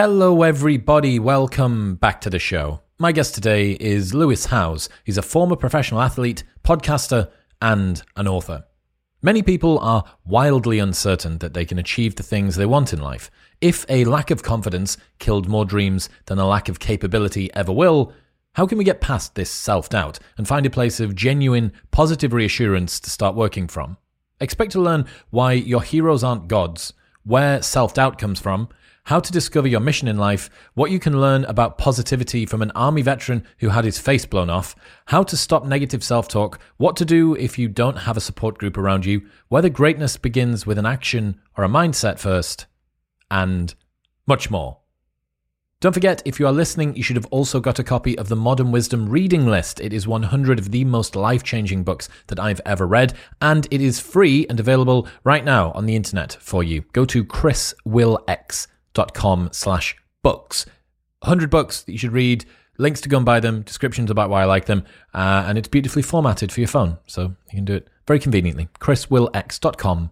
Hello, everybody. Welcome back to the show. My guest today is Lewis Howes. He's a former professional athlete, podcaster, and an author. Many people are wildly uncertain that they can achieve the things they want in life. If a lack of confidence killed more dreams than a lack of capability ever will, how can we get past this self doubt and find a place of genuine, positive reassurance to start working from? Expect to learn why your heroes aren't gods, where self doubt comes from, how to discover your mission in life, what you can learn about positivity from an army veteran who had his face blown off, how to stop negative self talk, what to do if you don't have a support group around you, whether greatness begins with an action or a mindset first, and much more. Don't forget, if you are listening, you should have also got a copy of the Modern Wisdom reading list. It is 100 of the most life changing books that I've ever read, and it is free and available right now on the internet for you. Go to chriswillx.com com slash books. 100 books that you should read, links to go and buy them, descriptions about why I like them, uh, and it's beautifully formatted for your phone, so you can do it very conveniently. chriswillx.com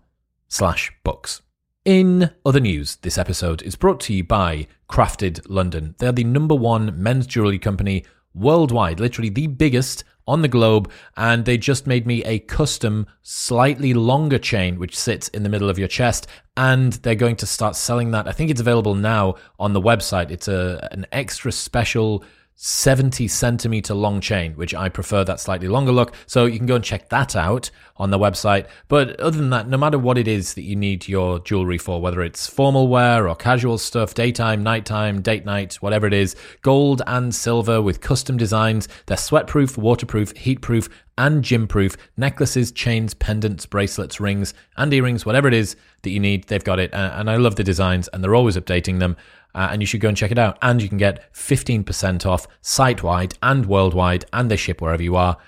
slash books. In other news, this episode is brought to you by Crafted London. They're the number one men's jewelry company worldwide, literally the biggest on the globe, and they just made me a custom, slightly longer chain which sits in the middle of your chest. And they're going to start selling that. I think it's available now on the website. It's a an extra special 70 centimeter long chain, which I prefer that slightly longer look. So you can go and check that out on the website. But other than that, no matter what it is that you need your jewelry for, whether it's formal wear or casual stuff, daytime, nighttime, date night, whatever it is, gold and silver with custom designs. They're sweatproof, waterproof, heatproof, and gym-proof. Necklaces, chains, pendants, bracelets, rings, and earrings, whatever it is that you need, they've got it. And I love the designs, and they're always updating them uh, and you should go and check it out. And you can get 15% off site wide and worldwide, and they ship wherever you are.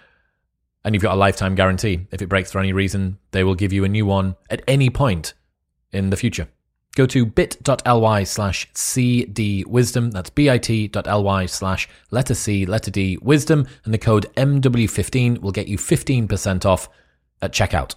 And you've got a lifetime guarantee. If it breaks for any reason, they will give you a new one at any point in the future. Go to bit.ly slash cdwisdom. That's bit.ly slash letter C, letter D, wisdom. And the code MW15 will get you 15% off at checkout.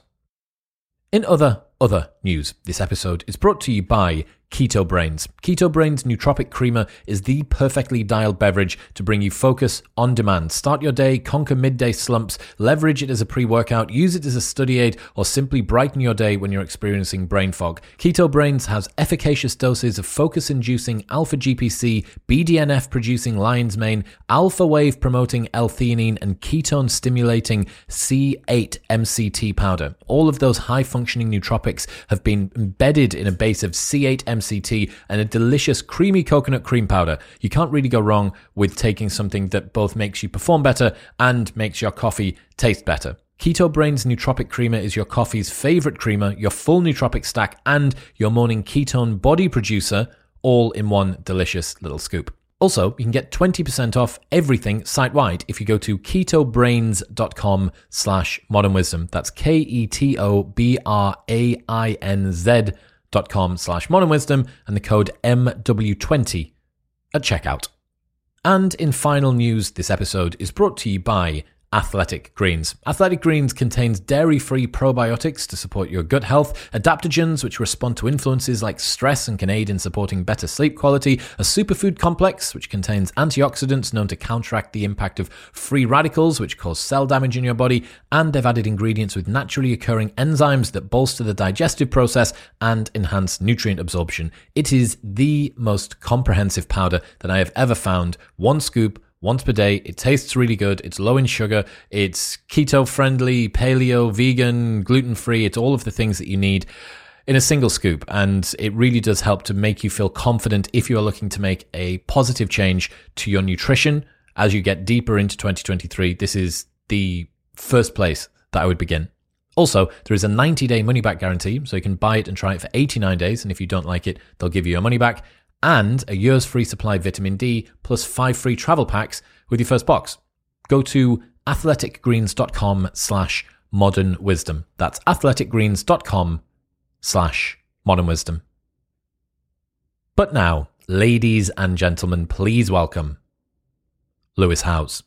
In other other news, this episode is brought to you by Keto Brainz. Keto Brainz Nootropic Creamer is the perfectly dialed beverage to bring you focus on demand. Start your day, conquer midday slumps, leverage it as a pre workout, use it as a study aid, or simply brighten your day when you're experiencing brain fog. Keto Brainz has efficacious doses of focus inducing alpha GPC, BDNF producing lion's mane, alpha wave promoting L theanine, and ketone stimulating C8 MCT powder. All of those high functioning nootropics have been embedded in a base of C8 MCT MCT, and a delicious creamy coconut cream powder. You can't really go wrong with taking something that both makes you perform better and makes your coffee taste better. Keto Brainz Nootropic Creamer is your coffee's favorite creamer, your full nootropic stack, and your morning ketone body producer, all in one delicious little scoop. Also, you can get 20% off everything site-wide if you go to ketobrainz.com slash modern wisdom. That's K-E-T-O-B-R-A-I-N-Z com slash modern wisdom and the code MW20 at checkout. And in final news, this episode is brought to you by Athletic Greens. Athletic Greens contains dairy free probiotics to support your gut health, adaptogens which respond to influences like stress and can aid in supporting better sleep quality, a superfood complex which contains antioxidants known to counteract the impact of free radicals which cause cell damage in your body, and they've added ingredients with naturally occurring enzymes that bolster the digestive process and enhance nutrient absorption. It is the most comprehensive powder that I have ever found. One scoop once per day. It tastes really good. It's low in sugar. It's keto friendly, paleo, vegan, gluten free. It's all of the things that you need in a single scoop. And it really does help to make you feel confident if you are looking to make a positive change to your nutrition as you get deeper into 2023. This is the first place that I would begin. Also, there is a 90 day money back guarantee, so you can buy it and try it for 89 days. And if you don't like it, they'll give you your money back and a year's free supply vitamin D plus five free travel packs with your first box. Go to athleticgreens.com slash modern wisdom. That's athleticgreens.com slash modern wisdom. But now, ladies and gentlemen, please welcome Lewis Howes.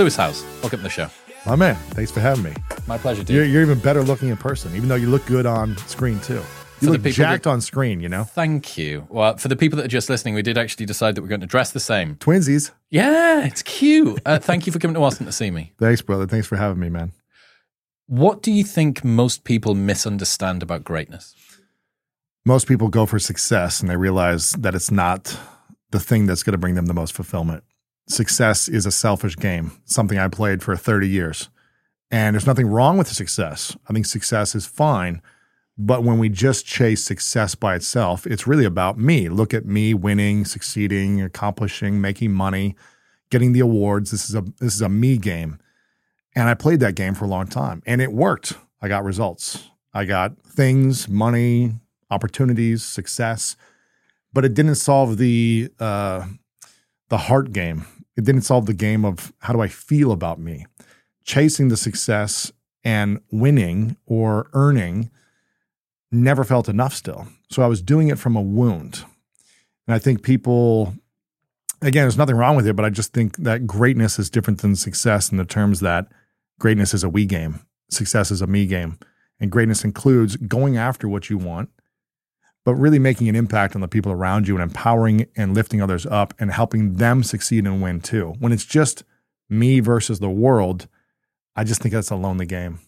Lewis Howes, welcome to the show. My man, thanks for having me. My pleasure, dude. You're, you're even better looking in person, even though you look good on screen too. You For look jacked that- on screen, you know? Thank you. Well, for the people that are just listening, we did actually decide that we're going to dress the same. Twinsies. Yeah, it's cute. Uh, thank you for coming to Austin to see me. Thanks, brother. Thanks for having me, man. What do you think most people misunderstand about greatness? Most people go for success and they realize that it's not the thing that's going to bring them the most fulfillment. Success is a selfish game, something I played for 30 years. And there's nothing wrong with success. I think success is fine. But when we just chase success by itself, it's really about me. Look at me winning, succeeding, accomplishing, making money, getting the awards. This is a this is a me game. And I played that game for a long time and it worked. I got results. I got things, money, opportunities, success, but it didn't solve the uh, the heart game. It didn't solve the game of how do I feel about me. Chasing the success and winning or earning never felt enough still. So I was doing it from a wound. And I think people again, there's nothing wrong with it, but I just think that greatness is different than success in the terms that greatness is a we game, success is a me game. And greatness includes going after what you want, but really making an impact on the people around you and empowering and lifting others up and helping them succeed and win too. When it's just me versus the world, I just think that's a lonely game.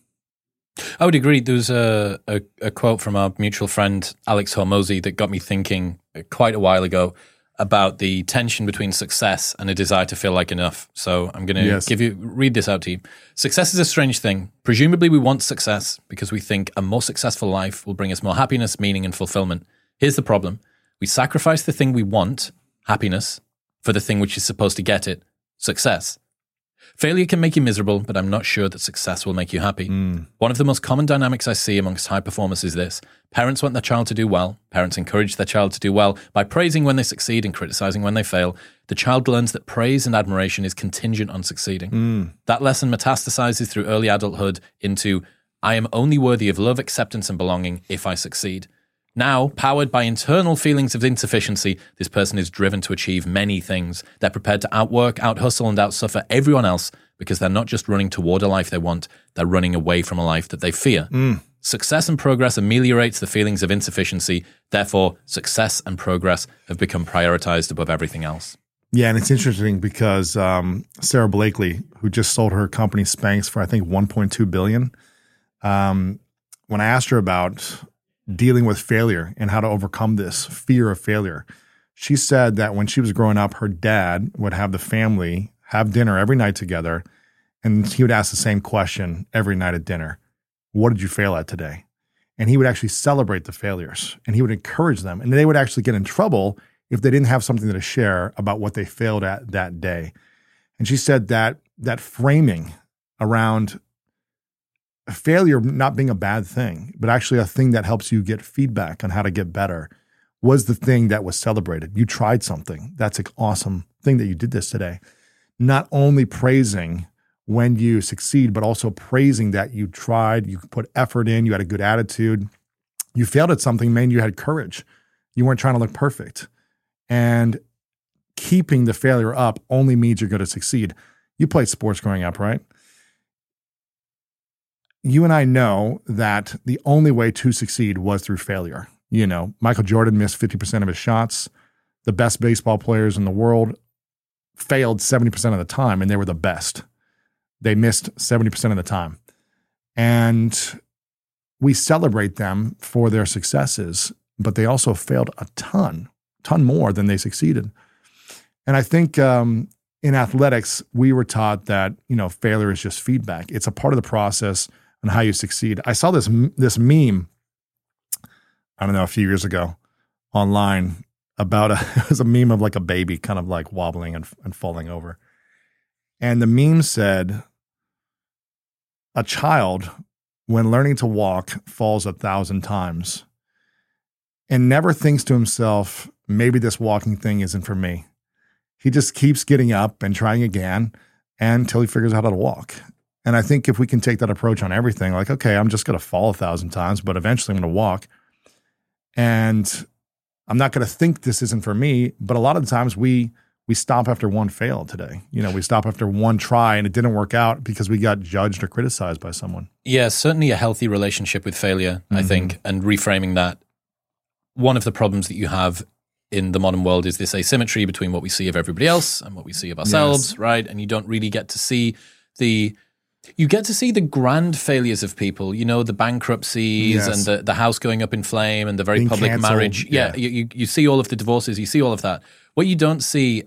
I would agree. There was a, a, a quote from our mutual friend, Alex Hormozi, that got me thinking uh, quite a while ago about the tension between success and a desire to feel like enough. So I'm going to Yes. give you read this out to you. Success is a strange thing. Presumably, we want success because we think a more successful life will bring us more happiness, meaning, and fulfillment. Here's the problem: we sacrifice the thing we want, happiness, for the thing which is supposed to get it, success. Failure can make you miserable, but I'm not sure that success will make you happy. Hmm. One of the most common dynamics I see amongst high performers is this parents want their child to do well. Parents encourage their child to do well by praising when they succeed and criticizing when they fail. The child learns that praise and admiration is contingent on succeeding. Hmm. That lesson metastasizes through early adulthood into I am only worthy of love, acceptance, and belonging if I succeed. Now, powered by internal feelings of insufficiency, this person is driven to achieve many things. They're prepared to outwork, outhustle, and outsuffer everyone else because they're not just running toward a life they want, they're running away from a life that they fear. Success and progress ameliorates the feelings of insufficiency. Therefore, success and progress have become prioritized above everything else. Yeah, and it's interesting because um, Sara Blakely, who just sold her company Spanx for I think 1.2 billion, um, when I asked her about dealing with failure and how to overcome this fear of failure, she said that when she was growing up, her dad would have the family have dinner every night together, and he would ask the same question every night at dinner: "What did you fail at today?" And he would actually celebrate the failures, and he would encourage them, and they would actually get in trouble if they didn't have something to share about what they failed at that day. And she said that that framing around failure not being a bad thing, but actually a thing that helps you get feedback on how to get better was the thing that was celebrated. You tried something. That's an awesome thing that you did this today. Not only praising when you succeed, but also praising that you tried, you put effort in, you had a good attitude. You failed at something, man, you had courage. You weren't trying to look perfect. And keeping the failure up only means you're going to succeed. You played sports growing up, right? You and I know that the only way to succeed was through failure. You know, Michael Jordan missed 50% of his shots. The best baseball players in the world failed 70% of the time, and they were the best. They missed 70% of the time. And we celebrate them for their successes, but they also failed a ton, ton more than they succeeded. And I think um, in athletics, we were taught that you know failure is just feedback. It's a part of the process and how you succeed. I saw this this meme, I don't know, a few years ago, online about a it was a meme of like a baby kind of like wobbling and, and falling over, and the meme said, "A child, when learning to walk, falls a thousand times." And never thinks to himself, maybe this walking thing isn't for me he just keeps getting up and trying again until he figures out how to walk. And I think if we can take that approach on everything, like, okay, I'm just going to fall a thousand times, but eventually I'm going to walk. And I'm not going to think this isn't for me. But a lot of the times we we stop after one fail today. You know, we stop after one try and it didn't work out because we got judged or criticized by someone. Yeah, certainly a healthy relationship with failure, I mm-hmm. think, and reframing that. One of the problems that you have in the modern world is this asymmetry between what we see of everybody else and what we see of ourselves, right? And you don't really get to see the you get to see the grand failures of people, you know, the bankruptcies Yes. and the, the house going up in flame and the very Being public canceled, marriage. Yeah, yeah. You, you, see all of the divorces, you see all of that. What you don't see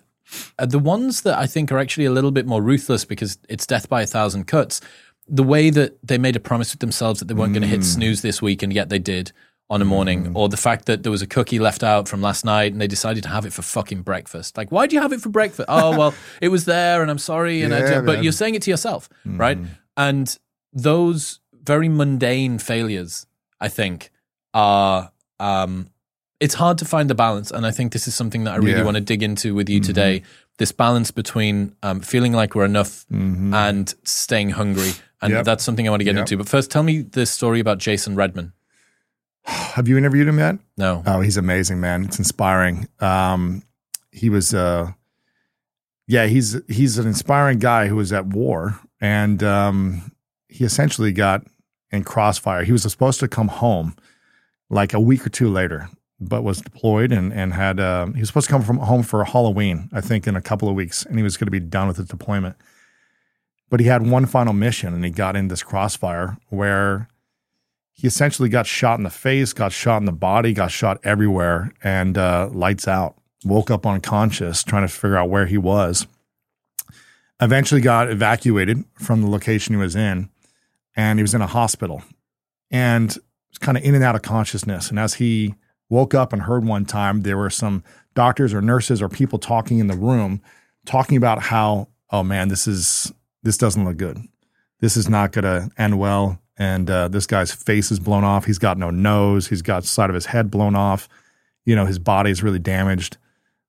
are the ones that I think are actually a little bit more ruthless because it's death by a thousand cuts. The way that they made a promise with themselves that they weren't going to hit Mm. snooze this week and yet they did on a morning, or the fact that there was a cookie left out from last night and they decided to have it for fucking breakfast. Like, why do you have it for breakfast? oh, well, it was there and I'm sorry. And I Yeah, but you're saying it to yourself, right? And those very mundane failures, I think, are um, it's hard to find the balance, and I think this is something that I really Yeah. want to dig into with you today. This balance between um, feeling like we're enough and staying hungry, and Yep. that's something I want to get Yep. into. But first, tell me the story about Jason Redman. Have you interviewed him yet? No, Oh, he's amazing, man. It's inspiring. Um, he was, uh, yeah, he's he's an inspiring guy who was at war, and um, he essentially got in crossfire. He was supposed to come home like a week or two later, but was deployed and and had uh, he was supposed to come from home for Halloween, I think, in a couple of weeks, and he was going to be done with the deployment. But he had one final mission, and he got in this crossfire where he essentially got shot in the face, got shot in the body, got shot everywhere, and uh, lights out. Woke up unconscious, trying to figure out where he was. Eventually got evacuated from the location he was in, and he was in a hospital, and was kind of in and out of consciousness. And as he woke up and heard one time, there were some doctors or nurses or people talking in the room, talking about how, oh man, this is this doesn't look good. This is not going to end well and uh, this guy's face is blown off. He's got no nose. He's got side of his head blown off. You know, his body is really damaged,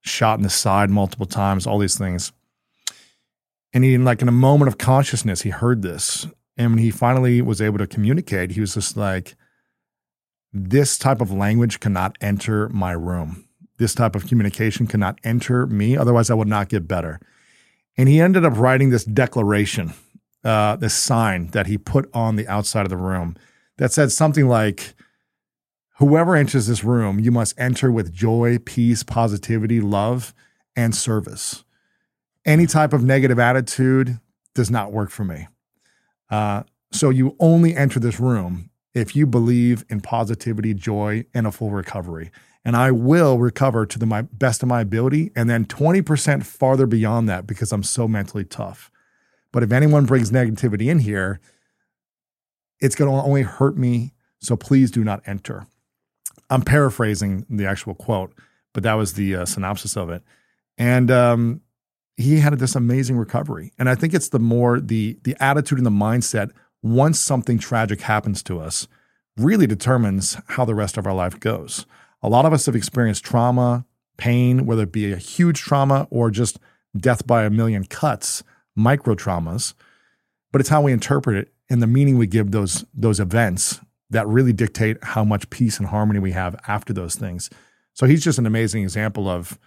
shot in the side multiple times. All these things. And he, like in a moment of consciousness, he heard this, and when he finally was able to communicate, he was just like, "This type of language cannot enter my room. This type of communication cannot enter me. Otherwise, I would not get better." And he ended up writing this declaration uh, this sign that he put on the outside of the room that said something like, Whoever enters this room, you must enter with joy, peace, positivity, love, and service. Any type of negative attitude does not work for me. Uh, so you only enter this room if you believe in positivity, joy, and a full recovery. And I will recover to the my best of my ability, and then 20% farther beyond that because I'm so mentally tough. But if anyone brings negativity in here, it's going to only hurt me. So please do not enter. I'm paraphrasing the actual quote, but that was the uh, synopsis of it. And um, he had this amazing recovery. And I think it's the more the the attitude and the mindset once something tragic happens to us really determines how the rest of our life goes. A lot of us have experienced trauma, pain, whether it be a huge trauma or just death by a million cuts micro traumas, but it's how we interpret it and the meaning we give those those events that really dictate how much peace and harmony we have after those things. So he's just an amazing example of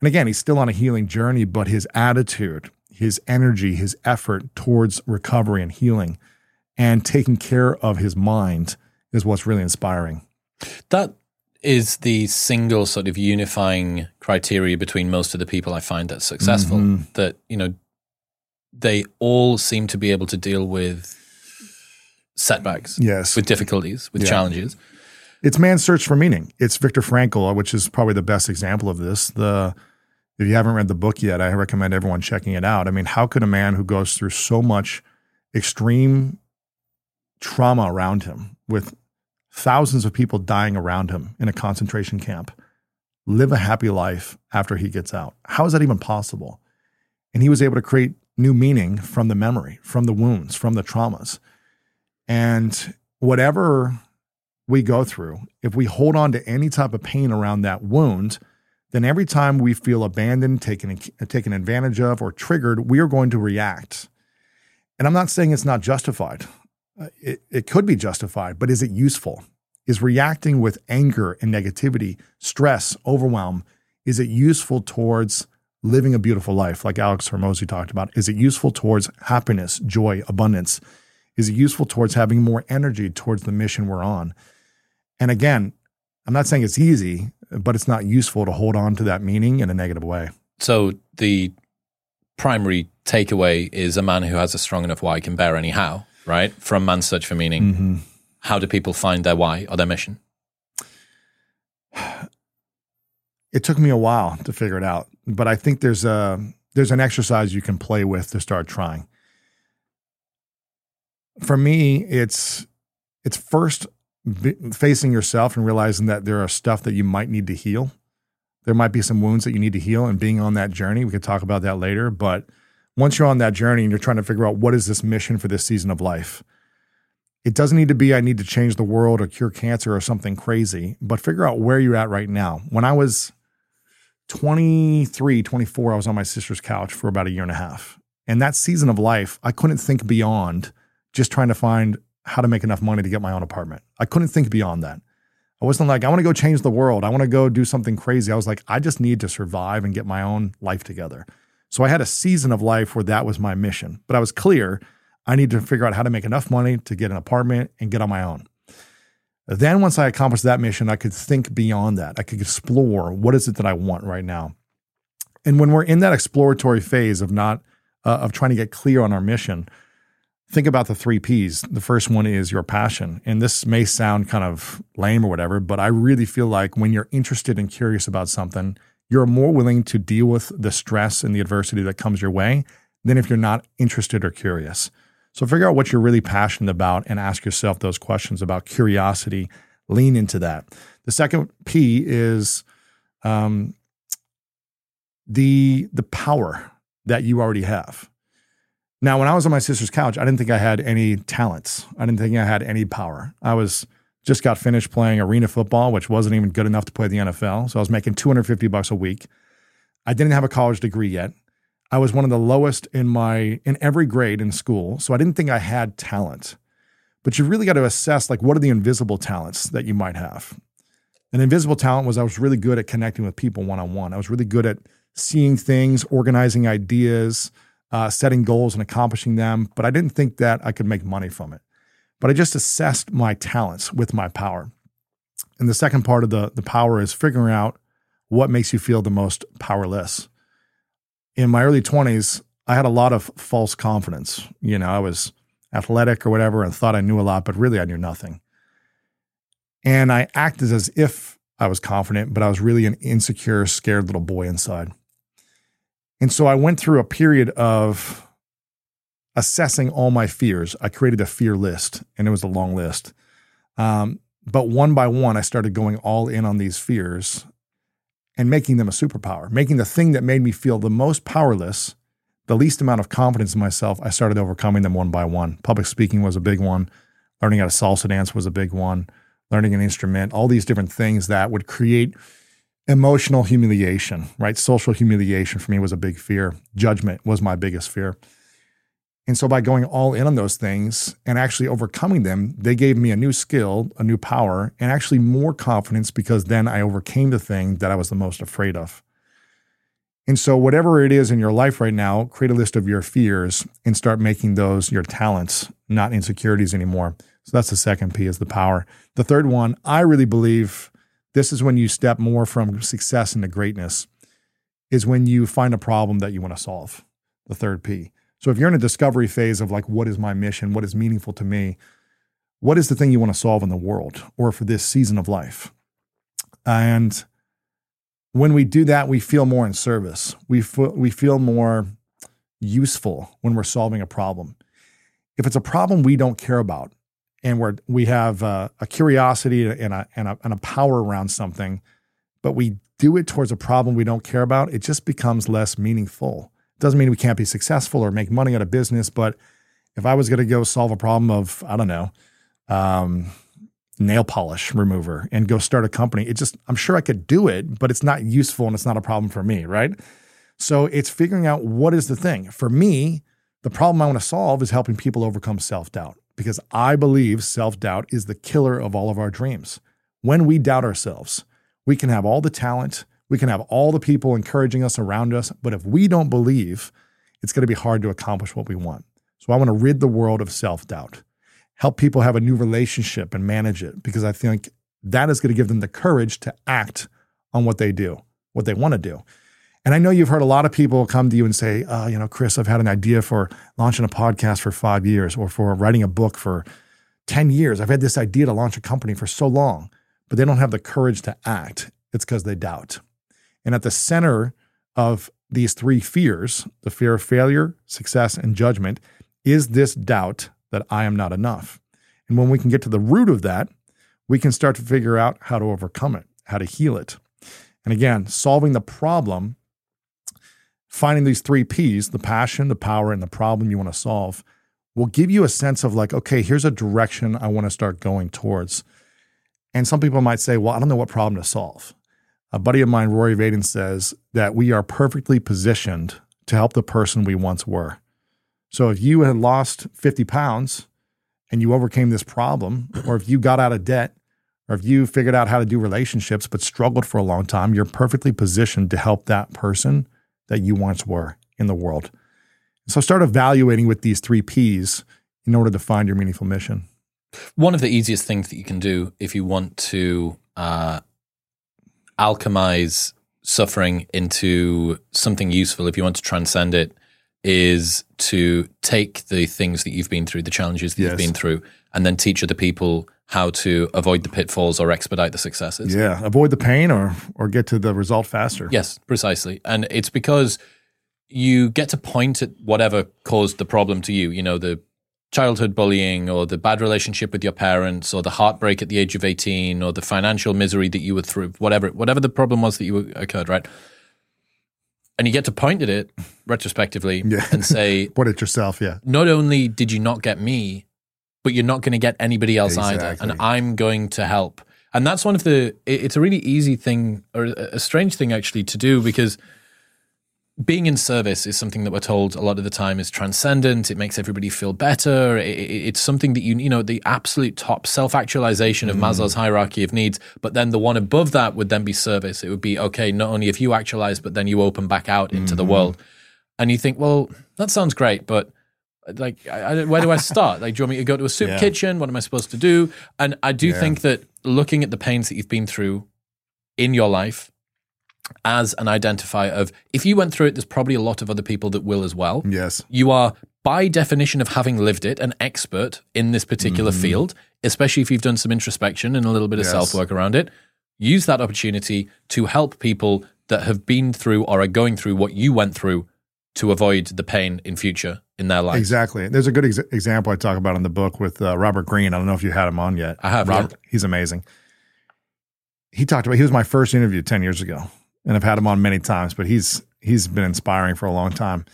and again, he's still on a healing journey, but his attitude, his energy, his effort towards recovery and healing and taking care of his mind is what's really inspiring. that is the single sort of unifying criteria between most of the people I find that successful. Mm-hmm. That you know, they all seem to be able to deal with setbacks, Yes. with difficulties, with Yeah. challenges. It's man's search for meaning. It's Viktor Frankl, uh, which is probably the best example of this. The if you haven't read the book yet, I recommend everyone checking it out. I mean, how could a man who goes through so much extreme trauma around him, with thousands of people dying around him in a concentration camp, live a happy life after he gets out? How is that even possible? And he was able to create new meaning from the memory, from the wounds, from the traumas. And whatever we go through, if we hold on to any type of pain around that wound, then every time we feel abandoned, taken, taken advantage of, or triggered, we are going to react. And I'm not saying it's not justified. Uh, It, it could be justified, but is it useful? Is reacting with anger and negativity, stress, overwhelm, is it useful towards living a beautiful life, like Alex Hormozi talked about? Is it useful towards happiness, joy, abundance? Is it useful towards having more energy towards the mission we're on? And again, I'm not saying it's easy, but it's not useful to hold on to that meaning in a negative way. So the primary takeaway is a man who has a strong enough why can bear any how, right? From Man's Search for Meaning. Mm-hmm. How do people find their why or their mission? It took me a while to figure it out, but I think there's a there's an exercise you can play with to start trying. For me, it's it's first facing yourself and realizing that there are stuff that you might need to heal. There might be some wounds that you need to heal and being on that journey. We could talk about that later, but once you're on that journey and you're trying to figure out what is this mission for this season of life, it doesn't need to be I need to change the world or cure cancer or something crazy, but figure out where you're at right now. When I was 23, 24, I was on my sister's couch for about a year and a half. And that season of life, I couldn't think beyond just trying to find how to make enough money to get my own apartment. I couldn't think beyond that. I wasn't like, I want to go change the world. I want to go do something crazy. I was like, I just need to survive and get my own life together. So I had a season of life where that was my mission. But I was clear I need to figure out how to make enough money to get an apartment and get on my own. Then, once I accomplished that mission, I could think beyond that. I could explore what is it that I want right now. And when we're in that exploratory phase of not uh, of trying to get clear on our mission, think about the three P's. The first one is your passion. And this may sound kind of lame or whatever, but I really feel like when you're interested and curious about something, you're more willing to deal with the stress and the adversity that comes your way than if you're not interested or curious. So figure out what you're really passionate about and ask yourself those questions about curiosity. Lean into that. The second P is um, the the power that you already have. Now, when I was on my sister's couch, I didn't think I had any talents. I didn't think I had any power. I was just got finished playing arena football, which wasn't even good enough to play the NFL. So I was making 250 bucks a week. I didn't have a college degree yet. I was one of the lowest in my in every grade in school. So I didn't think I had talent. But you really got to assess like what are the invisible talents that you might have. An invisible talent was I was really good at connecting with people one on one. I was really good at seeing things, organizing ideas, uh, setting goals and accomplishing them, but I didn't think that I could make money from it. But I just assessed my talents with my power. And the second part of the, the power is figuring out what makes you feel the most powerless. In my early 20s, I had a lot of false confidence. You know, I was athletic or whatever and thought I knew a lot, but really I knew nothing. And I acted as if I was confident, but I was really an insecure, scared little boy inside. And so I went through a period of assessing all my fears. I created a fear list, and it was a long list. Um, but one by one, I started going all in on these fears and making them a superpower, making the thing that made me feel the most powerless, the least amount of confidence in myself. I started overcoming them one by one. Public speaking was a big one. Learning how to salsa dance was a big one. Learning an instrument, all these different things that would create emotional humiliation, right? Social humiliation for me was a big fear. Judgment was my biggest fear. And so by going all in on those things and actually overcoming them, they gave me a new skill, a new power, and actually more confidence because then I overcame the thing that I was the most afraid of. And so, whatever it is in your life right now, create a list of your fears and start making those your talents, not insecurities anymore. So, that's the second P is the power. The third one, I really believe this is when you step more from success into greatness, is when you find a problem that you want to solve. The third P. So if you're in a discovery phase of like, what is my mission? What is meaningful to me? What is the thing you want to solve in the world or for this season of life? And when we do that, we feel more in service. We feel, we feel more useful when we're solving a problem. If it's a problem we don't care about, and we're we have a, a curiosity and a, and a and a power around something, but we do it towards a problem we don't care about, it just becomes less meaningful. Doesn't mean we can't be successful or make money out of business, but if I was going to go solve a problem of I don't know, um, nail polish remover and go start a company, it just I'm sure I could do it, but it's not useful and it's not a problem for me, right? So it's figuring out what is the thing for me. The problem I want to solve is helping people overcome self doubt because I believe self doubt is the killer of all of our dreams. When we doubt ourselves, we can have all the talent, We can have all the people encouraging us around us, but if we don't believe, it's going to be hard to accomplish what we want. So I want to rid the world of self doubt, help people have a new relationship and manage it because I think that is going to give them the courage to act on what they do, what they want to do. And I know you've heard a lot of people come to you and say, oh, you know, Chris, I've had an idea for launching a podcast for five years or for writing a book for 10 years. I've had this idea to launch a company for so long, but they don't have the courage to act. It's because they doubt. And at the center of these three fears the fear of failure, success, and judgment is this doubt that I am not enough. And when we can get to the root of that, we can start to figure out how to overcome it, how to heal it. And again, solving the problem finding these three P's the passion, the power, and the problem you want to solve will give you a sense of like, okay, here's a direction I want to start going towards. And some people might say, well, I don't know what problem to solve. A buddy of mine, Rory Vaden, says that we are perfectly positioned to help the person we once were. So if you had lost 50 pounds and you overcame this problem, or if you got out of debt, or if you figured out how to do relationships but struggled for a long time, you're perfectly positioned to help that person that you once were in the world. So start evaluating with these three P's in order to find your meaningful mission. One of the easiest things that you can do if you want to uh, alchemize suffering into something useful, if you want to transcend it, is to take the things that you've been through, the challenges that yes. you've been through, and then teach other people how to avoid the pitfalls or expedite the successes. Yeah, avoid the pain or or get to the result faster. Yes, precisely. And it's because you get to point at whatever caused the problem to you, you know, the childhood bullying or the bad relationship with your parents or the heartbreak at the age of 18 or the financial misery that you were through, whatever whatever the problem was that you occurred, right? And you get to point at it retrospectively yeah. and say, Point at yourself, yeah. Not only did you not get me, but you're not going to get anybody else exactly. either. And I'm going to help. And that's one of the, it's a really easy thing or a strange thing actually to do because being in service is something that we're told a lot of the time is transcendent. It makes everybody feel better. it's something that you, you know, the absolute top self actualization of mm. Maslow's hierarchy of needs. But then the one above that would then be service. It would be, okay, not only if you actualize, but then you open back out into mm-hmm. the world. And you think, well, that sounds great, but like I, where do I start? Like, do you want me to go to a soup yeah. kitchen? What am I supposed to do? And I do yeah. think that looking at the pains that you've been through in your life as an identifier of if you went through it, there's probably a lot of other people that will as well. Yes. You are, by definition of having lived it, an expert in this particular mm-hmm. field, especially if you've done some introspection and a little bit of yes. self work around it. Use that opportunity to help people that have been through or are going through what you went through to avoid the pain in future in their life. Exactly. There's a good ex- example I talk about in the book with uh, Robert Greene. I don't know if you had him on yet. I have. Robert, yeah. He's amazing. He talked about he was my first interview 10 years ago and I've had him on many times, but he's he's been inspiring for a long time.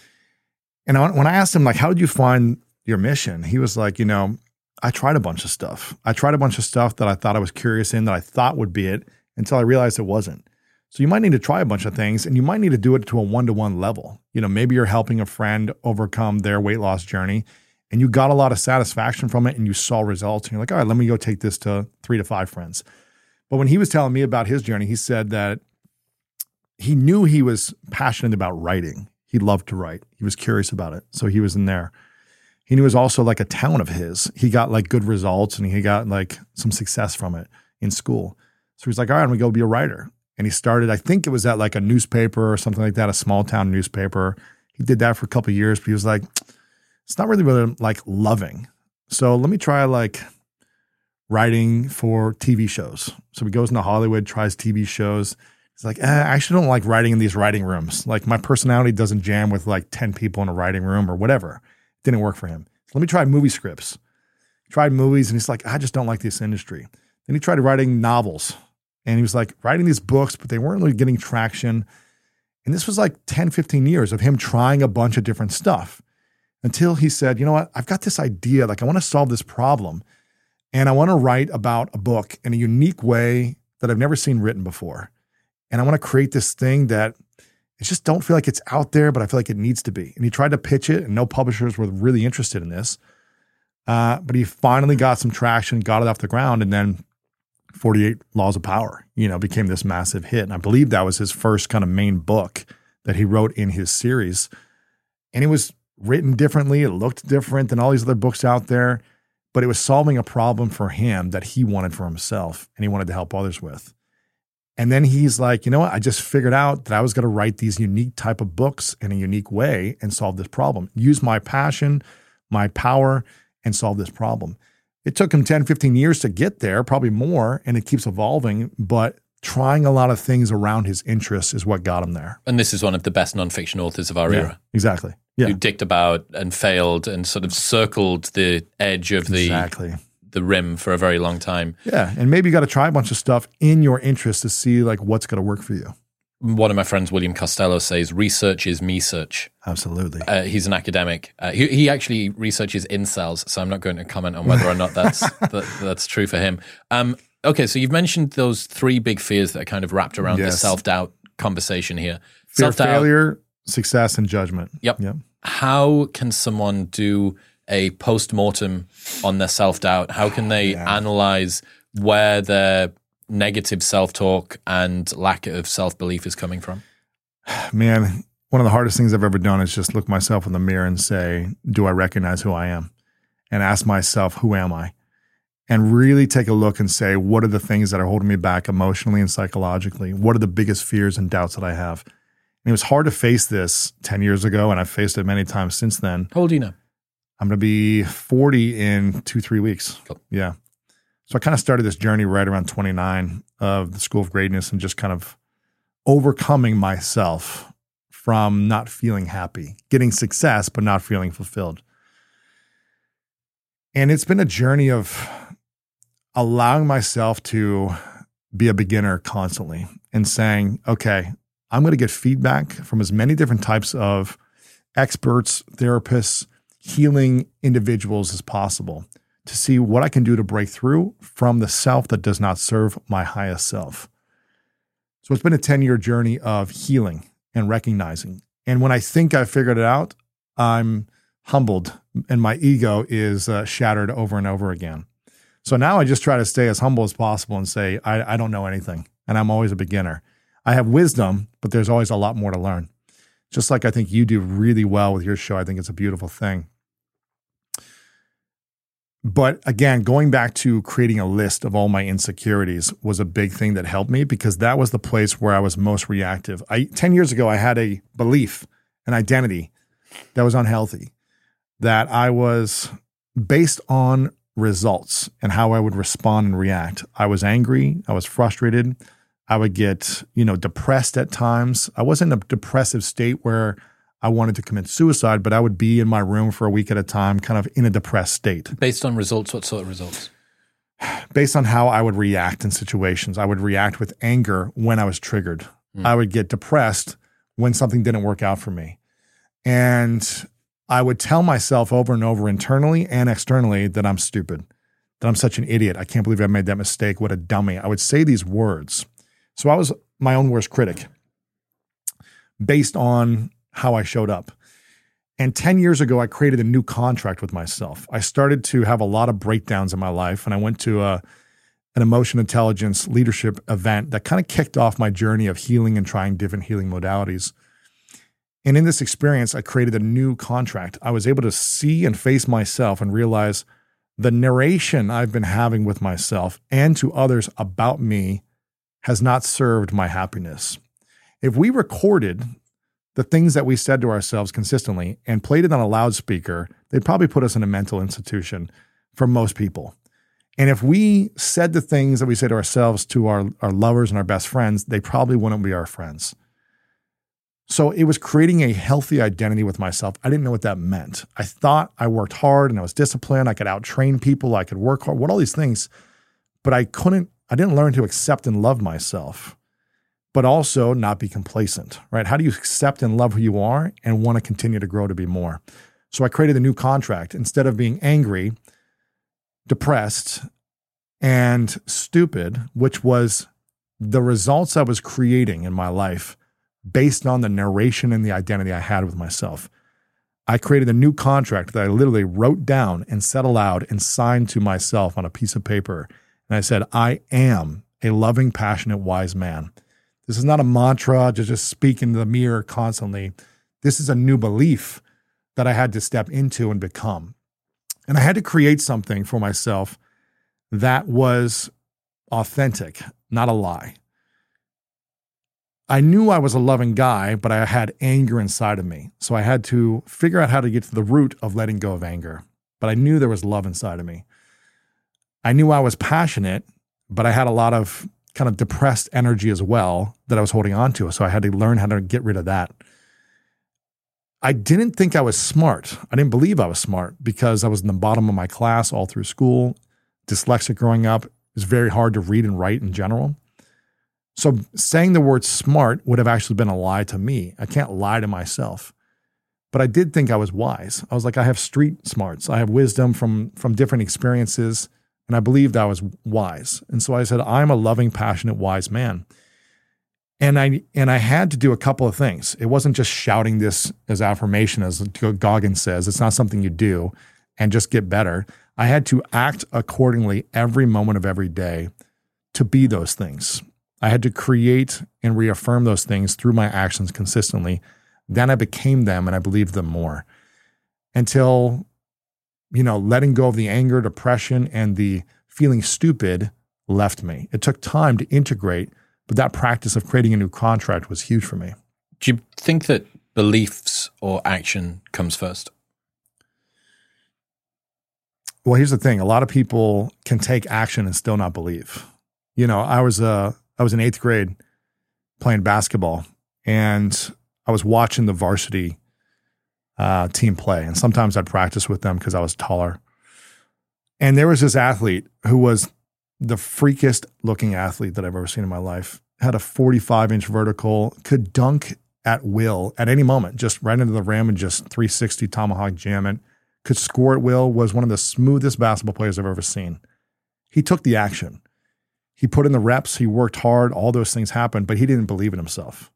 And I, when I asked him like how did you find your mission? He was like, you know, I tried a bunch of stuff. I tried a bunch of stuff that I thought I was curious in that I thought would be it until I realized it wasn't. So you might need to try a bunch of things and you might need to do it to a one to one level. You know, maybe you're helping a friend overcome their weight loss journey and you got a lot of satisfaction from it and you saw results and you're like, all right, let me go take this to three to five friends. But when he was telling me about his journey, he said that he knew he was passionate about writing. He loved to write. He was curious about it. So he was in there. He knew it was also like a talent of his. He got like good results and he got like some success from it in school. So he's like, all right, I'm gonna go be a writer and he started i think it was at like a newspaper or something like that a small town newspaper he did that for a couple years but he was like it's not really really like loving so let me try like writing for tv shows so he goes into hollywood tries tv shows he's like eh, i actually don't like writing in these writing rooms like my personality doesn't jam with like 10 people in a writing room or whatever didn't work for him so let me try movie scripts tried movies and he's like i just don't like this industry then he tried writing novels and he was like writing these books, but they weren't really getting traction. And this was like 10, 15 years of him trying a bunch of different stuff until he said, you know what? I've got this idea. Like, I want to solve this problem. And I want to write about a book in a unique way that I've never seen written before. And I want to create this thing that I just don't feel like it's out there, but I feel like it needs to be. And he tried to pitch it, and no publishers were really interested in this. Uh, but he finally got some traction, got it off the ground, and then 48 Laws of Power, you know, became this massive hit. And I believe that was his first kind of main book that he wrote in his series. And it was written differently, it looked different than all these other books out there, but it was solving a problem for him that he wanted for himself and he wanted to help others with. And then he's like, you know what? I just figured out that I was going to write these unique type of books in a unique way and solve this problem. Use my passion, my power, and solve this problem. It took him 10, 15 years to get there, probably more, and it keeps evolving. But trying a lot of things around his interests is what got him there. And this is one of the best nonfiction authors of our yeah, era. Exactly. Yeah. Who dicked about and failed and sort of circled the edge of the exactly the rim for a very long time. Yeah, and maybe you got to try a bunch of stuff in your interest to see like what's going to work for you. One of my friends, William Costello, says research is me search. Absolutely. Uh, he's an academic. Uh, he, he actually researches incels, so I'm not going to comment on whether or not that's that, that's true for him. Um, okay, so you've mentioned those three big fears that are kind of wrapped around yes. the self doubt conversation here. Fear, failure, success, and judgment. Yep. Yep. How can someone do a post mortem on their self doubt? How can they yeah. analyze where their negative self talk and lack of self belief is coming from? Man, one of the hardest things I've ever done is just look myself in the mirror and say, Do I recognize who I am? And ask myself, Who am I? And really take a look and say, What are the things that are holding me back emotionally and psychologically? What are the biggest fears and doubts that I have? And it was hard to face this 10 years ago, and I've faced it many times since then. How old are you now? I'm going to be 40 in two, three weeks. Cool. Yeah. So I kind of started this journey right around 29 of the School of Greatness and just kind of overcoming myself from not feeling happy, getting success, but not feeling fulfilled. And it's been a journey of allowing myself to be a beginner constantly and saying, okay, I'm going to get feedback from as many different types of experts, therapists, healing individuals as possible to see what I can do to break through from the self that does not serve my highest self. So it's been a 10 year journey of healing and recognizing. And when I think I've figured it out, I'm humbled and my ego is uh, shattered over and over again. So now I just try to stay as humble as possible and say, I, I don't know anything and I'm always a beginner. I have wisdom, but there's always a lot more to learn. Just like I think you do really well with your show. I think it's a beautiful thing. But again, going back to creating a list of all my insecurities was a big thing that helped me because that was the place where I was most reactive. I 10 years ago I had a belief, an identity that was unhealthy that I was based on results and how I would respond and react. I was angry, I was frustrated, I would get, you know, depressed at times. I wasn't in a depressive state where I wanted to commit suicide, but I would be in my room for a week at a time, kind of in a depressed state. Based on results, what sort of results? Based on how I would react in situations. I would react with anger when I was triggered. Mm. I would get depressed when something didn't work out for me. And I would tell myself over and over internally and externally that I'm stupid, that I'm such an idiot. I can't believe I made that mistake. What a dummy. I would say these words. So I was my own worst critic based on how I showed up. And 10 years ago, I created a new contract with myself. I started to have a lot of breakdowns in my life, and I went to a, an emotion intelligence leadership event that kind of kicked off my journey of healing and trying different healing modalities. And in this experience, I created a new contract. I was able to see and face myself and realize the narration I've been having with myself and to others about me has not served my happiness. If we recorded the things that we said to ourselves consistently and played it on a loudspeaker, they'd probably put us in a mental institution for most people. And if we said the things that we say to ourselves to our, our lovers and our best friends, they probably wouldn't be our friends. So it was creating a healthy identity with myself. I didn't know what that meant. I thought I worked hard and I was disciplined. I could outtrain people. I could work hard, what all these things. But I couldn't, I didn't learn to accept and love myself but also not be complacent, right? How do you accept and love who you are and want to continue to grow to be more? So I created a new contract. Instead of being angry, depressed, and stupid, which was the results I was creating in my life based on the narration and the identity I had with myself. I created a new contract that I literally wrote down and said aloud and signed to myself on a piece of paper. And I said, I am a loving, passionate, wise man. This is not a mantra to just speak into the mirror constantly. This is a new belief that I had to step into and become. And I had to create something for myself that was authentic, not a lie. I knew I was a loving guy, but I had anger inside of me. So I had to figure out how to get to the root of letting go of anger. But I knew there was love inside of me. I knew I was passionate, but I had a lot of kind of depressed energy as well that I was holding on to. So I had to learn how to get rid of that. I didn't think I was smart. I didn't believe I was smart because I was in the bottom of my class all through school. Dyslexic growing up. It was very hard to read and write in general. So saying the word smart would have actually been a lie to me. I can't lie to myself. But I did think I was wise. I was like, I have street smarts. I have wisdom from from different experiences. And I believed I was wise. And so I said, I'm a loving, passionate, wise man. And I and I had to do a couple of things. It wasn't just shouting this as affirmation, as Goggins says. It's not something you do and just get better. I had to act accordingly every moment of every day to be those things. I had to create and reaffirm those things through my actions consistently. Then I became them and I believed them more until, you know, letting go of the anger, depression, and the feeling stupid left me. It took time to integrate, but that practice of creating a new contract was huge for me. Do you think that beliefs or action comes first? Well, here's the thing a lot of people can take action and still not believe. You know, I was uh I was in eighth grade playing basketball, and I was watching the varsity uh, team play. And sometimes I'd practice with them because I was taller. And there was this athlete who was the freakiest looking athlete that I've ever seen in my life. Had a 45 inch vertical, could dunk at will at any moment, just right into the rim and just 360 tomahawk jam it. Could score at will, was one of the smoothest basketball players I've ever seen. He took the action. He put in the reps, he worked hard, all those things happened, but he didn't believe in himself.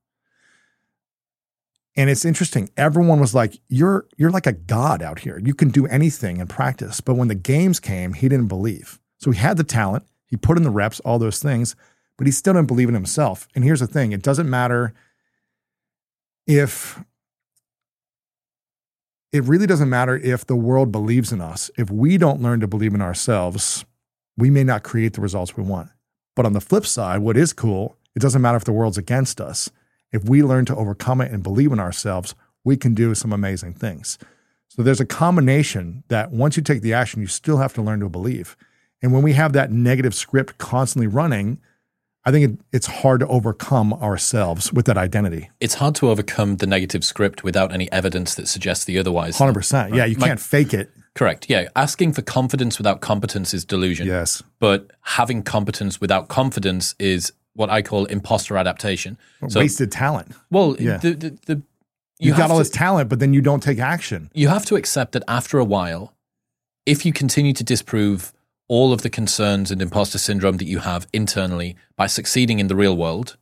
And it's interesting. Everyone was like, "You're you're like a god out here. You can do anything in practice." But when the games came, he didn't believe. So he had the talent, he put in the reps, all those things, but he still didn't believe in himself. And here's the thing, it doesn't matter if it really doesn't matter if the world believes in us. If we don't learn to believe in ourselves, we may not create the results we want. But on the flip side, what is cool, it doesn't matter if the world's against us. If we learn to overcome it and believe in ourselves, we can do some amazing things. So there's a combination that once you take the action, you still have to learn to believe. And when we have that negative script constantly running, I think it, it's hard to overcome ourselves with that identity. It's hard to overcome the negative script without any evidence that suggests the otherwise. 100%. Right? Yeah, you can't fake it. Correct. Yeah. Asking for confidence without competence is delusion. Yes. But having competence without confidence is what I call imposter adaptation. So, Wasted talent. Well, yeah. the, the, the, you, you got all to, this talent, but then you don't take action. You have to accept that after a while, if you continue to disprove all of the concerns and imposter syndrome that you have internally by succeeding in the real world,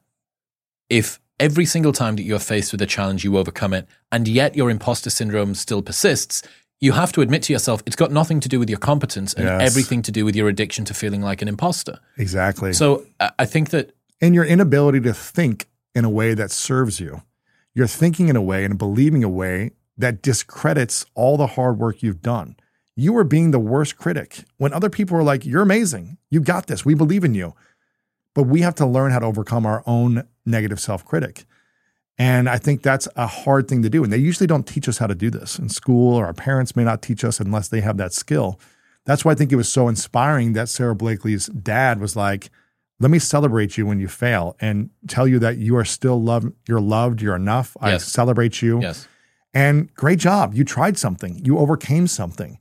if every single time that you are faced with a challenge you overcome it, and yet your imposter syndrome still persists, you have to admit to yourself it's got nothing to do with your competence and yes. everything to do with your addiction to feeling like an imposter. Exactly. So I think that. And your inability to think in a way that serves you. You're thinking in a way and believing a way that discredits all the hard work you've done. You are being the worst critic when other people are like, You're amazing. You got this. We believe in you. But we have to learn how to overcome our own negative self critic. And I think that's a hard thing to do. And they usually don't teach us how to do this in school, or our parents may not teach us unless they have that skill. That's why I think it was so inspiring that Sara Blakely's dad was like, let me celebrate you when you fail and tell you that you are still loved, you're loved, you're enough. Yes. I celebrate you. Yes. And great job. You tried something, you overcame something.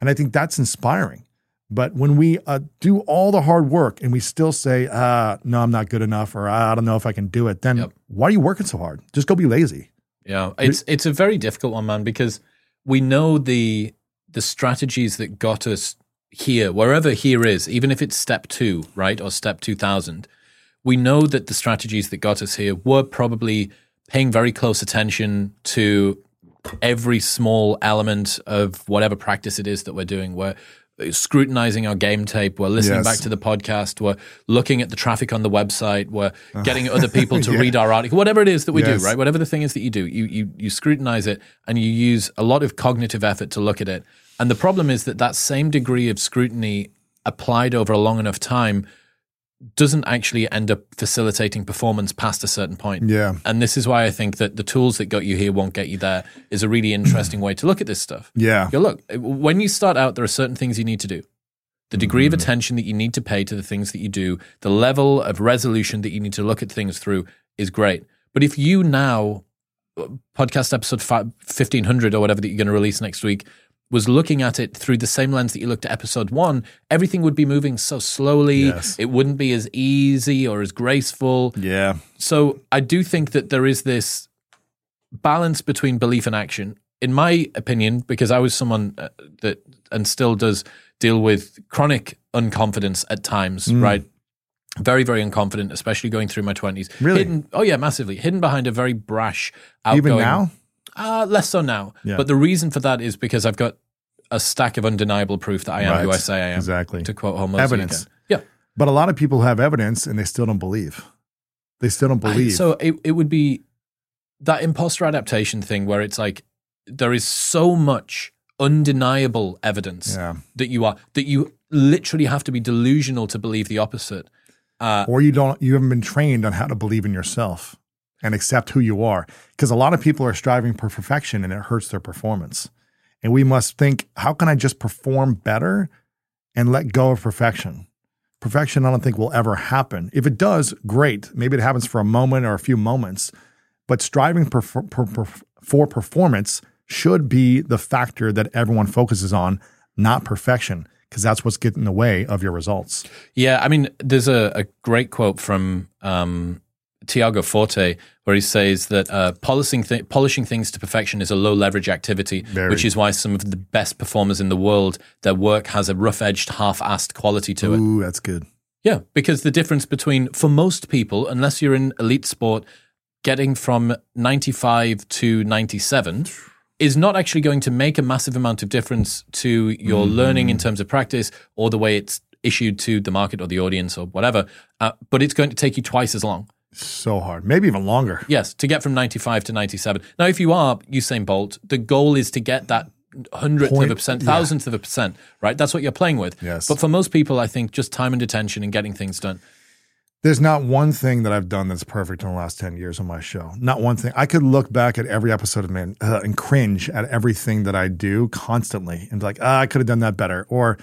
And I think that's inspiring. But when we uh, do all the hard work and we still say, uh, no, I'm not good enough, or I don't know if I can do it, then yep. why are you working so hard? Just go be lazy. Yeah, it's it's a very difficult one, man, because we know the the strategies that got us here, wherever here is, even if it's step two, right, or step two thousand, we know that the strategies that got us here were probably paying very close attention to every small element of whatever practice it is that we're doing. We're scrutinizing our game tape. We're listening Yes. back to the podcast. We're looking at the traffic on the website. We're ah. getting other people to read our article. Whatever it is that we Yes. do, right? Whatever the thing is that you do, you you you scrutinize it and you use a lot of cognitive effort to look at it. And the problem is that that same degree of scrutiny applied over a long enough time doesn't actually end up facilitating performance past a certain point. Yeah. And this is why I think that the tools that got you here won't get you there is a really interesting way to look at this stuff. Yeah. Go look, when you start out, there are certain things you need to do. The degree Mm-hmm. of attention that you need to pay to the things that you do, the level of resolution that you need to look at things through is great. But if you now, uh, podcast episode fi 1500 or whatever that you're going to release next week, was looking at it through the same lens that you looked at episode one, everything would be moving so slowly. Yes. It wouldn't be as easy or as graceful. Yeah. So I do think that there is this balance between belief and action. In my opinion, because I was someone uh, that and still does deal with chronic unconfidence at times, Mm. right? Very, very unconfident, especially going through my twenties. Really? Hidden, oh yeah, massively hidden behind a very brash, outgoing. Even now? Uh, less so now. Yeah. But the reason for that is because I've got a stack of undeniable proof that I am who I say I am. Exactly. To quote Hormozi Evidence. Yeah. But a lot of people have evidence and they still don't believe. They still don't I- believe. so it, it would be that imposter adaptation thing where it's like there is so much undeniable evidence yeah. that you are that you literally have to be delusional to believe the opposite. Uh, Or you don't you haven't been trained on how to believe in yourself and accept who you are. Because a lot of people are striving for perfection and it hurts their performance. And we must think, how can I just perform better and let go of perfection? Perfection, I don't think will ever happen. If it does, great. Maybe it happens for a moment or a few moments. But striving per, per, per, for performance should be the factor that everyone focuses on, not perfection, because that's what's getting in the way of your results. Yeah, I mean, there's a, a great quote from um, Tiago Forte where he says that uh, polishing, th- polishing things to perfection is a low leverage activity, Very. which is why some of the best performers in the world, their work has a rough edged, half assed quality to it. Ooh, that's good. Yeah, because the difference between, for most people, unless you're in elite sport, getting from 95 to 97 is not actually going to make a massive amount of difference to your learning in terms of practice or the way it's issued to the market or the audience or whatever. Uh, but it's going to take you twice as long. So hard, maybe even longer. Yes, to get from 95 to 97. Now, if you are Usain Bolt, the goal is to get that hundredth of a percent, yeah. thousandth of a percent, right? That's what you're playing with. Yes. But for most people, I think just time and attention and getting things done. There's not one thing that I've done that's perfect in the last 10 years on my show. Not one thing. I could look back at every episode of Man uh, and cringe at everything that I do constantly and be like, ah, I could have done that better. Or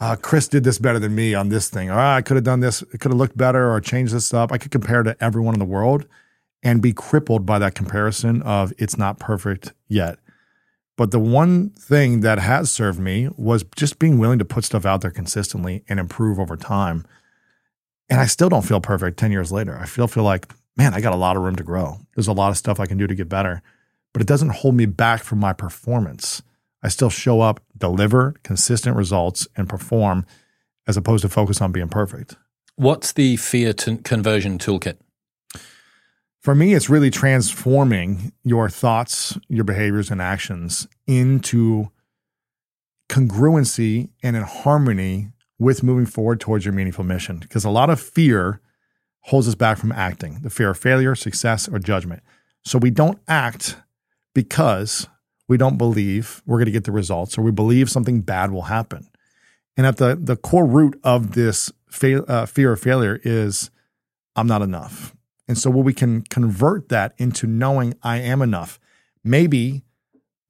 uh, Chris did this better than me on this thing. Or ah, I could have done this. It could have looked better or changed this up. I could compare to everyone in the world and be crippled by that comparison of it's not perfect yet. But the one thing that has served me was just being willing to put stuff out there consistently and improve over time. And I still don't feel perfect 10 years later. I feel feel like, man, I got a lot of room to grow. There's a lot of stuff I can do to get better, but it doesn't hold me back from my performance. I still show up, deliver consistent results and perform as opposed to focus on being perfect. What's the fear to conversion toolkit? For me, it's really transforming your thoughts, your behaviors, and actions into congruency and in harmony with moving forward towards your meaningful mission. Because a lot of fear holds us back from acting the fear of failure, success, or judgment. So we don't act because we don't believe we're going to get the results or we believe something bad will happen. And at the, the core root of this fa- uh, fear of failure is I'm not enough. And so, what we can convert that into knowing I am enough, maybe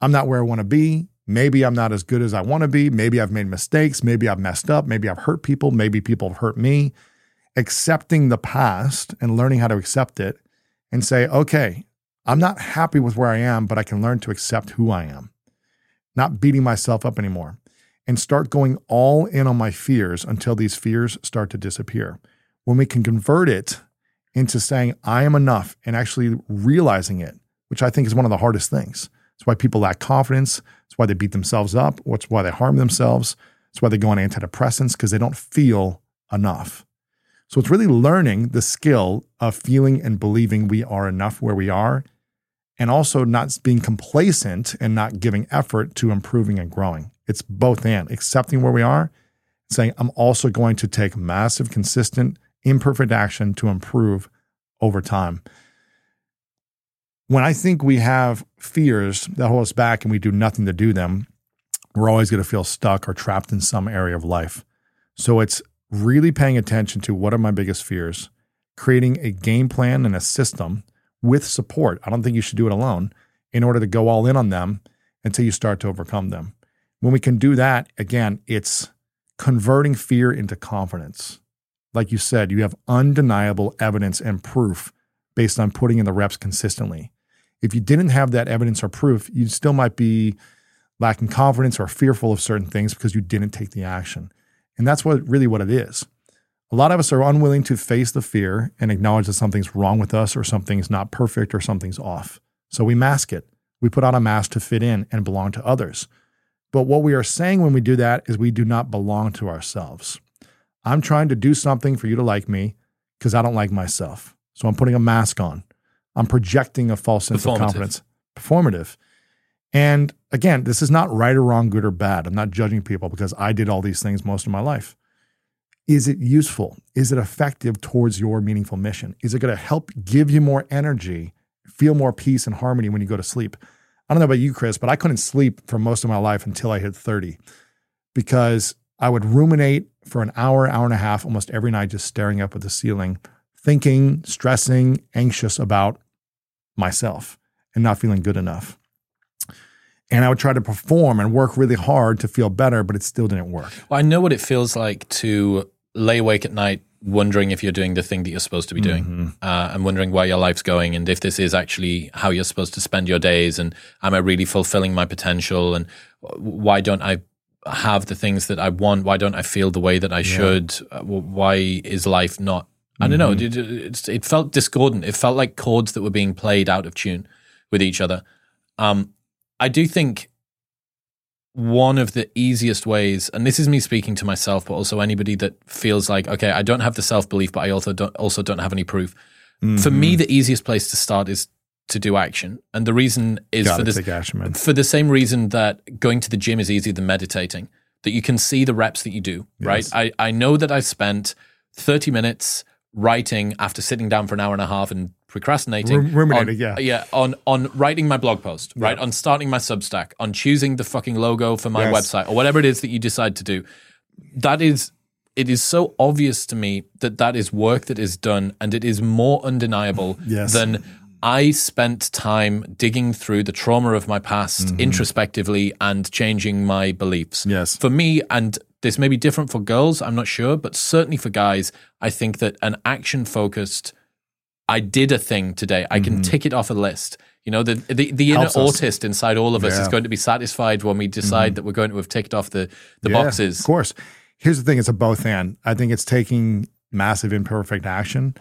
I'm not where I want to be. Maybe I'm not as good as I want to be. Maybe I've made mistakes. Maybe I've messed up. Maybe I've hurt people. Maybe people have hurt me. Accepting the past and learning how to accept it and say, okay, I'm not happy with where I am, but I can learn to accept who I am, not beating myself up anymore, and start going all in on my fears until these fears start to disappear. When we can convert it into saying, I am enough and actually realizing it, which I think is one of the hardest things. It's why people lack confidence. It's why they beat themselves up. It's why they harm themselves. It's why they go on antidepressants because they don't feel enough. So it's really learning the skill of feeling and believing we are enough where we are, and also not being complacent and not giving effort to improving and growing. It's both and accepting where we are, saying, I'm also going to take massive, consistent, imperfect action to improve over time. When I think we have fears that hold us back and we do nothing to do them, we're always going to feel stuck or trapped in some area of life. So it's really paying attention to what are my biggest fears, creating a game plan and a system with support. I don't think you should do it alone in order to go all in on them until you start to overcome them. When we can do that, again, it's converting fear into confidence. Like you said, you have undeniable evidence and proof based on putting in the reps consistently. If you didn't have that evidence or proof, you still might be lacking confidence or fearful of certain things because you didn't take the action. And that's what really what it is. A lot of us are unwilling to face the fear and acknowledge that something's wrong with us or something's not perfect or something's off. So we mask it. We put on a mask to fit in and belong to others. But what we are saying when we do that is we do not belong to ourselves. I'm trying to do something for you to like me because I don't like myself. So I'm putting a mask on. I'm projecting a false sense of confidence. Performative. And again, this is not right or wrong, good or bad. I'm not judging people because I did all these things most of my life. Is it useful? Is it effective towards your meaningful mission? Is it going to help give you more energy, feel more peace and harmony when you go to sleep? I don't know about you, Chris, but I couldn't sleep for most of my life until I hit 30 because I would ruminate for an hour, hour and a half almost every night, just staring up at the ceiling, thinking, stressing, anxious about myself and not feeling good enough. And I would try to perform and work really hard to feel better, but it still didn't work. Well, I know what it feels like to lay awake at night wondering if you're doing the thing that you're supposed to be doing mm-hmm. uh, and wondering where your life's going and if this is actually how you're supposed to spend your days and am I really fulfilling my potential and why don't I have the things that I want? Why don't I feel the way that I should? Uh, why is life not? I don't know. Mm-hmm. It, it, it, felt discordant. It felt like chords that were being played out of tune with each other. Um, I do think one of the easiest ways, and this is me speaking to myself, but also anybody that feels like, okay, I don't have the self belief, but I also don't also don't have any proof. Mm-hmm. For me, mm-hmm. the easiest place to start is to do action, and the reason is Gotta for this action, for the same reason that going to the gym is easier than meditating. That you can see the reps that you do, yes. right? I I know that I've spent thirty minutes writing after sitting down for an hour and a half and procrastinating. ruminating, on, yeah. Yeah, on, on writing my blog post, right? On starting my Substack, on choosing the fucking logo for my yes. website or whatever it is that you decide to do. That is, it is so obvious to me that that is work that is done and it is more undeniable yes. than I spent time digging through the trauma of my past mm-hmm. introspectively and changing my beliefs. Yes. For me, and this may be different for girls, I'm not sure, but certainly for guys, I think that an action focused I did a thing today. I can mm-hmm. tick it off a list. You know, the the, the inner autist inside all of us yeah. is going to be satisfied when we decide mm-hmm. that we're going to have ticked off the the yeah, boxes. Of course. Here's the thing: it's a both and. I think it's taking massive imperfect action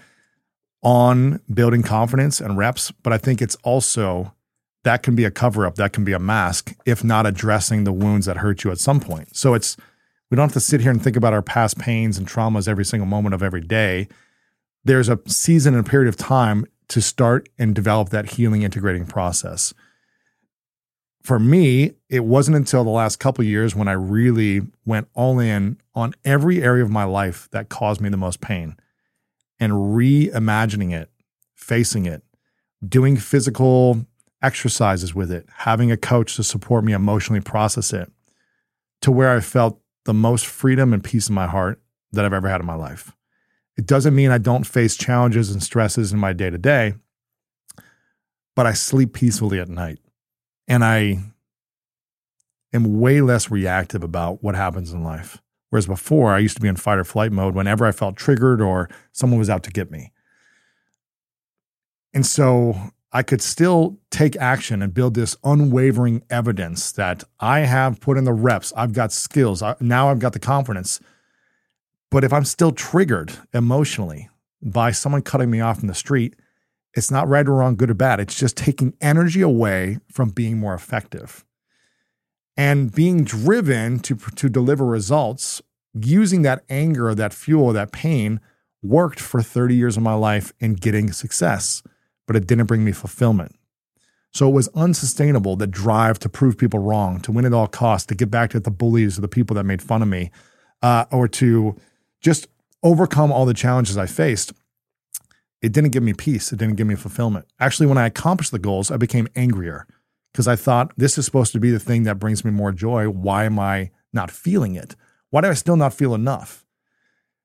on building confidence and reps, but I think it's also that can be a cover up, that can be a mask, if not addressing the wounds that hurt you at some point. So it's we don't have to sit here and think about our past pains and traumas every single moment of every day there's a season and a period of time to start and develop that healing integrating process. For me, it wasn't until the last couple years when I really went all in on every area of my life that caused me the most pain and reimagining it, facing it, doing physical exercises with it, having a coach to support me emotionally process it to where I felt the most freedom and peace in my heart that I've ever had in my life. It doesn't mean I don't face challenges and stresses in my day to day, but I sleep peacefully at night. And I am way less reactive about what happens in life. Whereas before, I used to be in fight or flight mode whenever I felt triggered or someone was out to get me. And so I could still take action and build this unwavering evidence that I have put in the reps. I've got skills. now I've got the confidence but if I'm still triggered emotionally by someone cutting me off in the street, it's not right or wrong, good or bad. It's just taking energy away from being more effective. And being driven to, to deliver results, using that anger, that fuel, that pain worked for 30 years of my life in getting success, but it didn't bring me fulfillment. So it was unsustainable, the drive to prove people wrong, to win at all costs, to get back to the bullies or the people that made fun of me, uh, or to just overcome all the challenges I faced. It didn't give me peace. It didn't give me fulfillment. Actually, when I accomplished the goals, I became angrier because I thought this is supposed to be the thing that brings me more joy. Why am I not feeling it? Why do I still not feel enough?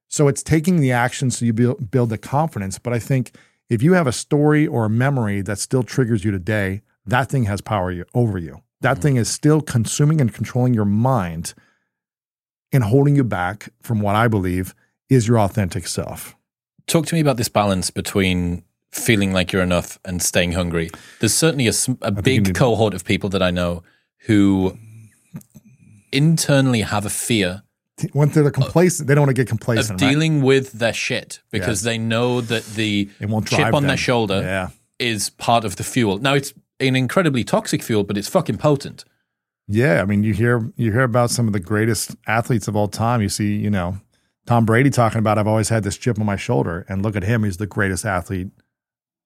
So it's taking the action so you build, build the confidence. But I think if you have a story or a memory that still triggers you today, that thing has power over you. That mm-hmm. thing is still consuming and controlling your mind and holding you back from what I believe is your authentic self. Talk to me about this balance between feeling like you're enough and staying hungry. There's certainly a, a big cohort of people that I know who internally have a fear when they're complacent, they don't want to get complacent. Of dealing right? with their shit because yes. they know that the chip on them. their shoulder yeah. is part of the fuel. Now it's an incredibly toxic fuel, but it's fucking potent. Yeah, I mean, you hear you hear about some of the greatest athletes of all time. You see, you know, Tom Brady talking about I've always had this chip on my shoulder, and look at him; he's the greatest athlete.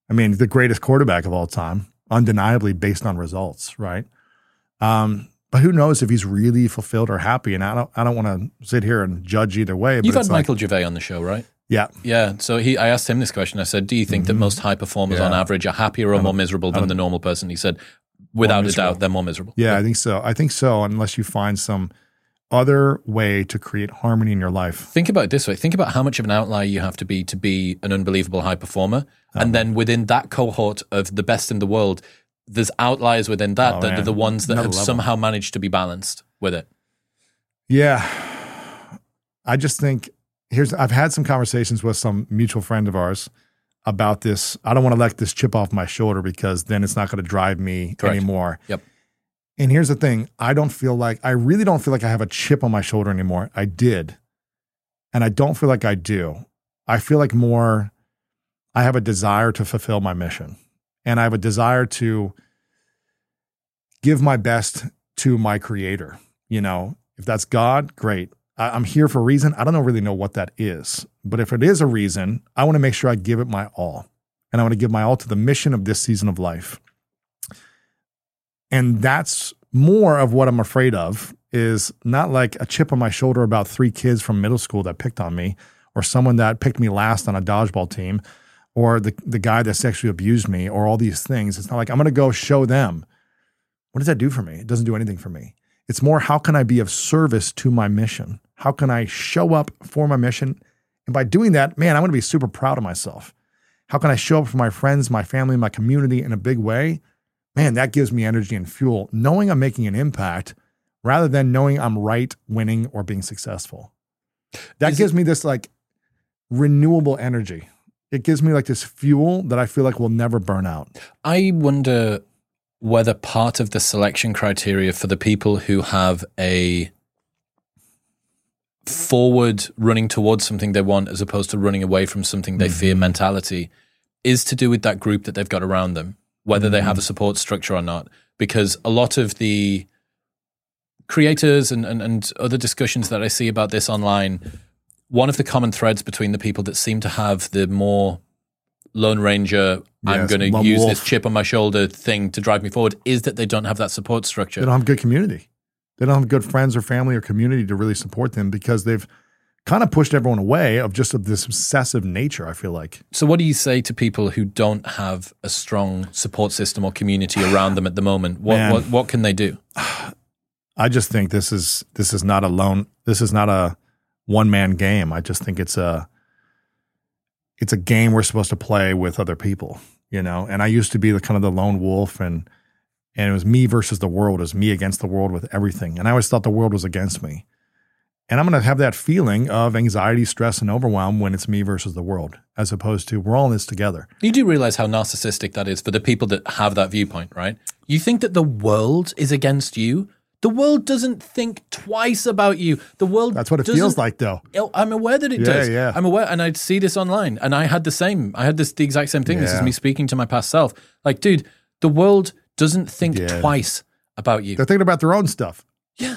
I mean, the greatest quarterback of all time, undeniably based on results, right? Um, but who knows if he's really fulfilled or happy? And I don't, I don't want to sit here and judge either way. You've had Michael like, Gervais on the show, right? Yeah, yeah. So he, I asked him this question. I said, "Do you think mm-hmm. that most high performers yeah. on average are happier or more miserable than the normal person?" He said, "Without a doubt, they're more miserable." Yeah, I think so. I think so, unless you find some other way to create harmony in your life. Think about it this way. Think about how much of an outlier you have to be to be an unbelievable high performer. Um, and then within that cohort of the best in the world, there's outliers within that oh, that man. are the ones that Another have level. somehow managed to be balanced with it. Yeah. I just think here's I've had some conversations with some mutual friend of ours about this. I don't want to let this chip off my shoulder because then it's not going to drive me Correct. anymore. Yep. And here's the thing, I don't feel like I really don't feel like I have a chip on my shoulder anymore. I did. And I don't feel like I do. I feel like more I have a desire to fulfill my mission and I have a desire to give my best to my creator. You know, if that's God, great. I, am here for a reason. I don't really know what that is, but if it is a reason, I want to make sure I give it my all. And I want to give my all to the mission of this season of life. And that's more of what I'm afraid of is not like a chip on my shoulder about three kids from middle school that picked on me or someone that picked me last on a dodgeball team or the, the guy that sexually abused me or all these things. It's not like I'm going to go show them. What does that do for me? It doesn't do anything for me. It's more how can I be of service to my mission? How can I show up for my mission? And by doing that, man, I'm going to be super proud of myself. How can I show up for my friends, my family, my community in a big way? Man, that gives me energy and fuel, knowing I'm making an impact rather than knowing I'm right, winning, or being successful. That Is gives it- me this like renewable energy it gives me like this fuel that I feel like will never burn out. I wonder whether part of the selection criteria for the people who have a forward running towards something they want as opposed to running away from something they mm-hmm. fear mentality is to do with that group that they've got around them, whether mm-hmm. they have a support structure or not. Because a lot of the creators and, and, and other discussions that I see about this online one of the common threads between the people that seem to have the more Lone Ranger, yes, I'm going to use wolf. this chip on my shoulder thing to drive me forward is that they don't have that support structure. They don't have good community. They don't have good friends or family or community to really support them because they've kind of pushed everyone away of just of this obsessive nature, I feel like. So what do you say to people who don't have a strong support system or community around them at the moment? What, what what can they do? I just think this is this is not a lone this is not a one man game. I just think it's a it's a game we're supposed to play with other people, you know. And I used to be the kind of the lone wolf and and it was me versus the world, it was me against the world with everything. And I always thought the world was against me. And I'm going to have that feeling of anxiety, stress, and overwhelm when it's me versus the world, as opposed to we're all in this together. You do realize how narcissistic that is for the people that have that viewpoint, right? You think that the world is against you, the world doesn't think twice about you. The world That's what it feels like though. Oh, I'm aware that it yeah, does. Yeah. I'm aware and I'd see this online and I had the same. I had this the exact same thing. Yeah. This is me speaking to my past self. Like, dude, the world doesn't think yeah. twice about you. They're thinking about their own stuff. Yeah.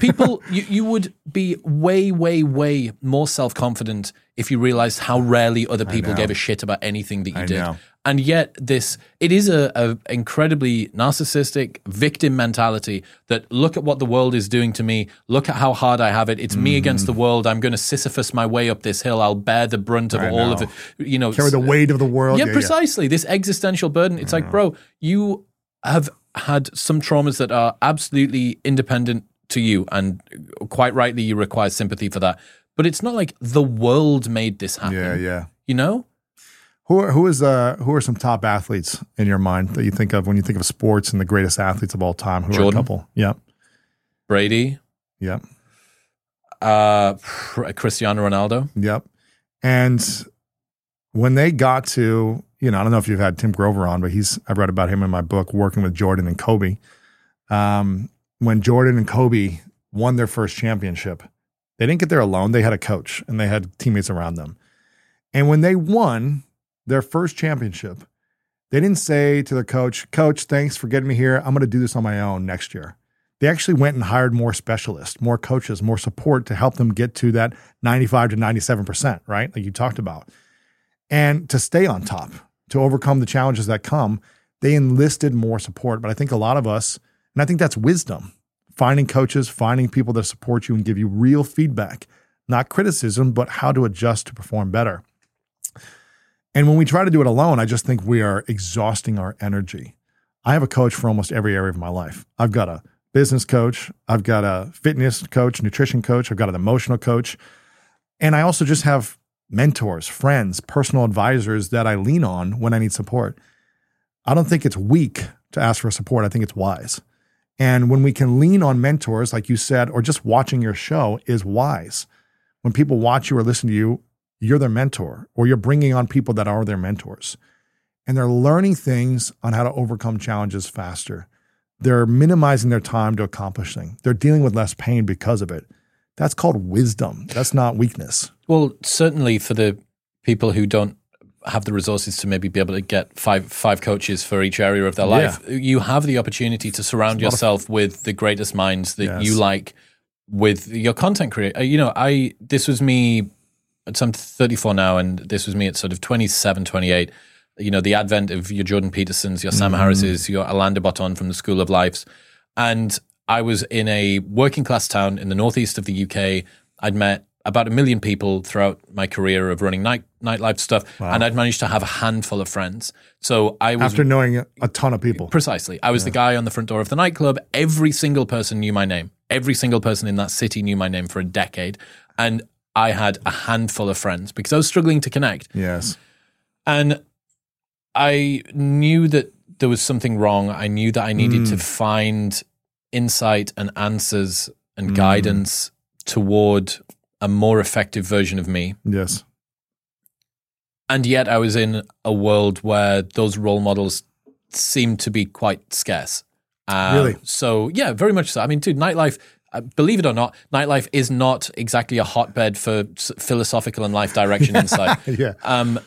People you, you would be way, way, way more self confident if you realized how rarely other people gave a shit about anything that you I did. Know. And yet, this it is a, a incredibly narcissistic victim mentality that look at what the world is doing to me. Look at how hard I have it. It's me against the mm. world. I'm going to Sisyphus my way up this hill. I'll bear the brunt of I all of it. You know, Carry the weight of the world. yeah, precisely. This existential burden. It's like, bro, you have had some traumas that are absolutely independent to you, and quite rightly, you require sympathy for that. But it's not like the world made this happen. Yeah, yeah. You know? Who are, who is uh who are some top athletes in your mind that you think of when you think of sports and the greatest athletes of all time? Who are a couple? Yep, Brady, yep, uh, Cristiano Ronaldo. yep. And when they got to, you know, I don't know if you've had Tim Grover on, but he's I've read about him in my book, working with Jordan and Kobe. Um, when Jordan and Kobe won their first championship, they didn't get there alone. They had a coach and they had teammates around them. And when they won their first championship, they didn't say to their coach, Coach, thanks for getting me here. I'm going to do this on my own next year. They actually went and hired more specialists, more coaches, more support to help them get to that 95 to 97%, right? Like you talked about. And to stay on top, to overcome the challenges that come, they enlisted more support. But I think a lot of us, and I think that's wisdom, finding coaches, finding people that support you and give you real feedback, not criticism, but how to adjust to perform better. And when we try to do it alone, I just think we are exhausting our energy. I have a coach for almost every area of my life. I've got a business coach, I've got a fitness coach, nutrition coach, I've got an emotional coach. And I also just have mentors, friends, personal advisors that I lean on when I need support. I don't think it's weak to ask for support. I think it's wise. And when we can lean on mentors, like you said, or just watching your show is wise. When people watch you or listen to you, you're their mentor, or you're bringing on people that are their mentors. And they're learning things on how to overcome challenges faster. They're minimizing their time to accomplish things. They're dealing with less pain because of it. That's called wisdom. That's not weakness. Well, certainly for the people who don't have the resources to maybe be able to get five five coaches for each area of their life, you have the opportunity to surround yourself with the greatest minds that Yes. you like with your content creator. Uh, you know, I this was me. So I'm 34 now, and this was me at sort of 27, 28. You know, the advent of your Jordan Petersons, your Sam mm-hmm. Harris's, your Alain de Botton from the School of Lives, and I was in a working class town in the northeast of the UK. I'd met about a million people throughout my career of running night nightlife stuff, and I'd managed to have a handful of friends. So I was After knowing a ton of people. Precisely. I was the guy on the front door of the nightclub. Every single person knew my name. Every single person in that city knew my name for a decade. And I had a handful of friends because I was struggling to connect. Yes. And I knew that there was something wrong. I knew that I needed to mm. find insight and answers and guidance toward a more effective version of me. Yes. And yet I was in a world where those role models seemed to be quite scarce. Um, Really? So, yeah, very much so. I mean, dude, nightlife, uh, believe it or not, nightlife is not exactly a hotbed for philosophical and life direction insight. Yeah. Um,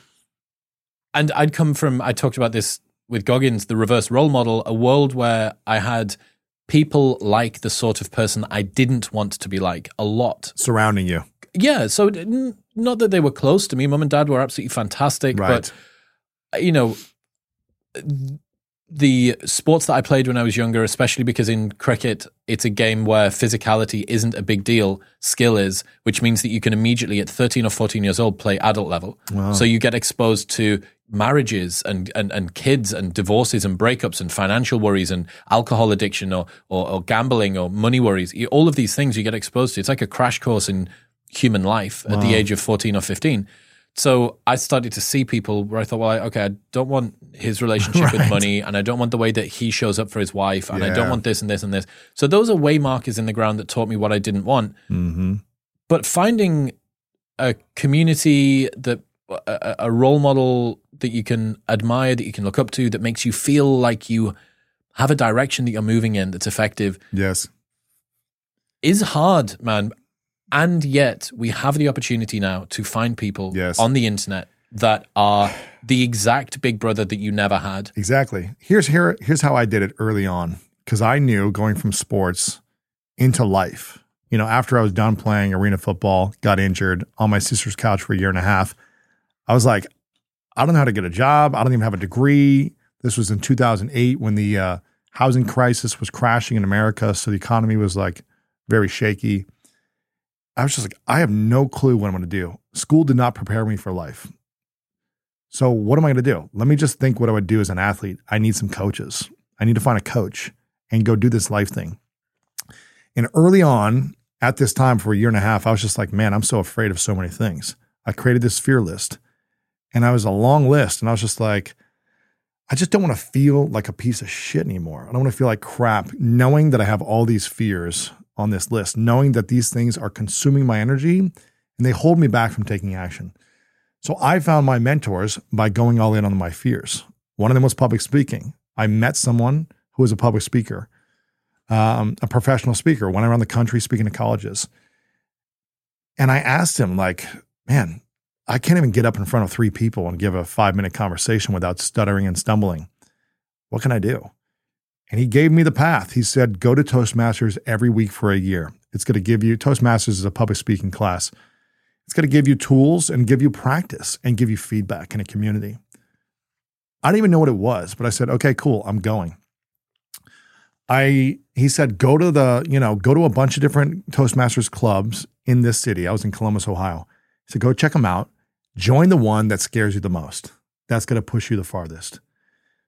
and I'd come from, I talked about this with Goggins, the reverse role model, a world where I had people like the sort of person I didn't want to be like a lot. Surrounding you. Yeah. So, n- not that they were close to me. Mum and dad were absolutely fantastic. Right. But, you know, the sports that I played when I was younger, especially because in cricket, it's a game where physicality isn't a big deal, skill is, which means that you can immediately at 13 or 14 years old play adult level. So you get exposed to marriages and, and, and kids and divorces and breakups and financial worries and alcohol addiction or, or, or gambling or money worries. You- All of these things you get exposed to. It's like a crash course in human life at the age of 14 or 15. So I started to see people where I thought, well, I, okay, I don't want his relationship with money, and I don't want the way that he shows up for his wife, and I don't want this and this and this. So those are way markers in the ground that taught me what I didn't want. Mm-hmm. But finding a community that a- a role model that you can admire, that you can look up to, that makes you feel like you have a direction that you're moving in that's effective Yes. is hard, man. And yet we have the opportunity now to find people Yes. on the internet that are the exact big brother that you never had. Exactly. Here's here here's how I did it early on because I knew going from sports into life. You know, after I was done playing arena football, got injured on my sister's couch for a year and a half, I was like, I don't know how to get a job. I don't even have a degree. This was in 2008 when the uh, housing crisis was crashing in America. So the economy was like very shaky. I was just like, I have no clue what I'm going to do. School did not prepare me for life. So what am I going to do? Let me just think what I would do as an athlete. I need some coaches. I need to find a coach and go do this life thing. And early on, at this time for a year and a half, I was just like, man, I'm so afraid of so many things. I created this fear list and I was a long list. And I was just like, I just don't want to feel like a piece of shit anymore. I don't want to feel like crap, knowing that I have all these fears on this list, knowing that these things are consuming my energy and they hold me back from taking action. So I found my mentors by going all in on my fears. One of them was public speaking. I met someone who was a public speaker, um, a professional speaker, went around the country speaking to colleges. And I asked him, like, man, I can't even get up in front of three people and give a five minute conversation without stuttering and stumbling. What can I do? And he gave me the path. He said, go to Toastmasters every week for a year. It's going to give you, Toastmasters is a public speaking class. It's going to give you tools and give you practice and give you feedback in a community. I didn't even know what it was, but I said, okay, cool, I'm going. I he said, go to the, you know, go to a bunch of different Toastmasters clubs in this city. I was in Columbus, Ohio. Said, go check them out. Join the one that scares you the most. That's going to push you the farthest.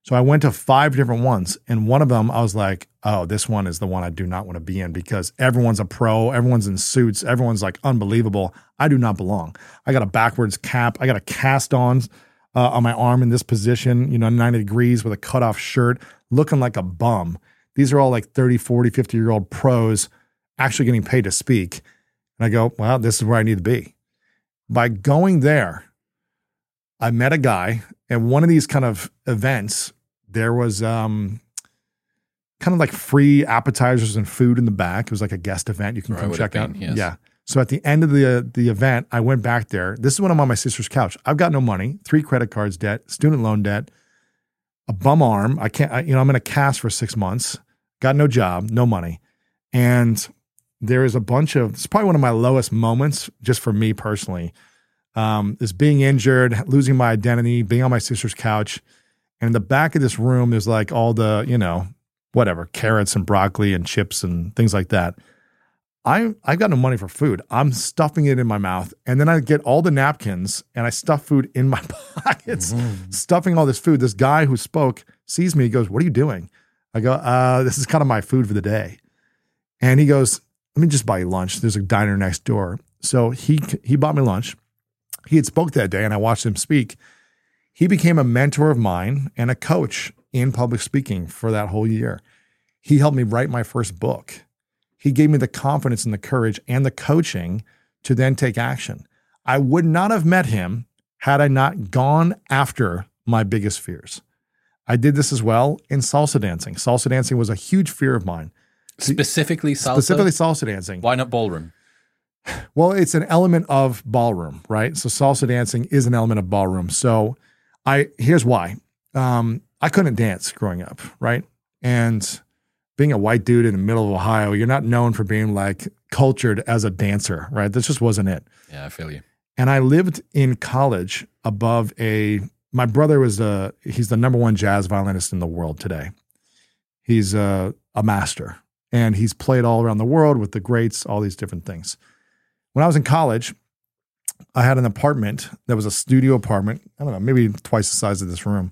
So I went to five different ones, and one of them I was like, "Oh, this one is the one I do not want to be in because everyone's a pro, everyone's in suits, everyone's like unbelievable. I do not belong. I got a backwards cap, I got a cast on uh, on my arm in this position, you know, 90 degrees with a cut off shirt, looking like a bum. These are all like 30, 40, 50 year old pros actually getting paid to speak. And I go, well, this is where I need to be. By going there, I met a guy at one of these kind of events. There was um, kind of like free appetizers and food in the back. It was like a guest event you can Or come check out. yes. Yeah. So at the end of the the event, I went back there. This is when I'm on my sister's couch. I've got no money, three credit cards debt, student loan debt, a bum arm. I can't. I, you know, I'm in a cast for six months. Got no job, no money, and there is a bunch of. It's probably one of my lowest moments, just for me personally. Um, is being injured, losing my identity, being on my sister's couch, and in the back of this room, there's like all the you know whatever carrots and broccoli and chips and things like that. I i've got no money for food. I'm stuffing it in my mouth, and then I get all the napkins and I stuff food in my pockets, stuffing all this food. This guy who spoke sees me. He goes, "What are you doing?" I go, uh, "This is kind of my food for the day." And he goes, "Let me just buy you lunch. There's a diner next door." So he he bought me lunch. He had spoke that day, and I watched him speak. He became a mentor of mine and a coach in public speaking for that whole year. He helped me write my first book he gave me the confidence and the courage and the coaching to then take action. I would not have met him had I not gone after my biggest fears. I did this as well in salsa dancing. Salsa dancing was a huge fear of mine, Specifically salsa. specifically salsa dancing. Why not ballroom? Well, it's an element of ballroom, right? So salsa dancing is an element of ballroom. So I here's why. Um, I couldn't dance growing up, right? And being a white dude in the middle of Ohio, you're not known for being like cultured as a dancer, right? This just wasn't it. Yeah, I feel you. And I lived in college above a my brother was a he's the number one jazz violinist in the world today. He's a, a master and he's played all around the world with the greats, all these different things. When I was in college, I had an apartment that was a studio apartment. I don't know, maybe twice the size of this room.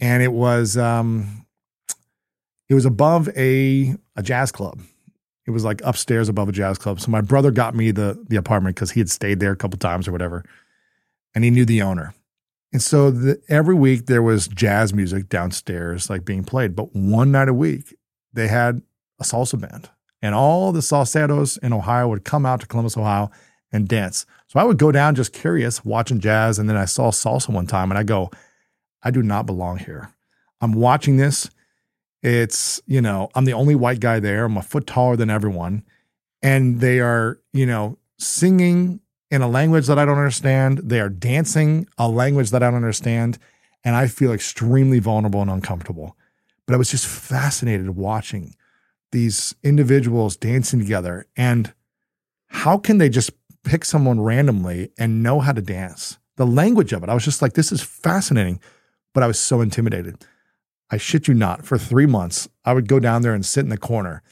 And it was um it was above a a jazz club. It was like upstairs above a jazz club. So my brother got me the the apartment because he had stayed there a couple times or whatever, and he knew the owner. And so the, every week there was jazz music downstairs, like being played. But one night a week they had a salsa band, and all the salseros in Ohio would come out to Columbus, Ohio, and dance. So I would go down just curious, watching jazz, and then I saw salsa one time, and I go, I do not belong here. I'm watching this. It's, you know, I'm the only white guy there. I'm a foot taller than everyone. And they are, you know, singing in a language that I don't understand. They are dancing a language that I don't understand. And I feel extremely vulnerable and uncomfortable. But I was just fascinated watching these individuals dancing together. And how can they just pick someone randomly and know how to dance? the language of it. I was just like, this is fascinating. But I was so intimidated. I shit you not, for three months, I would go down there and sit in the corner.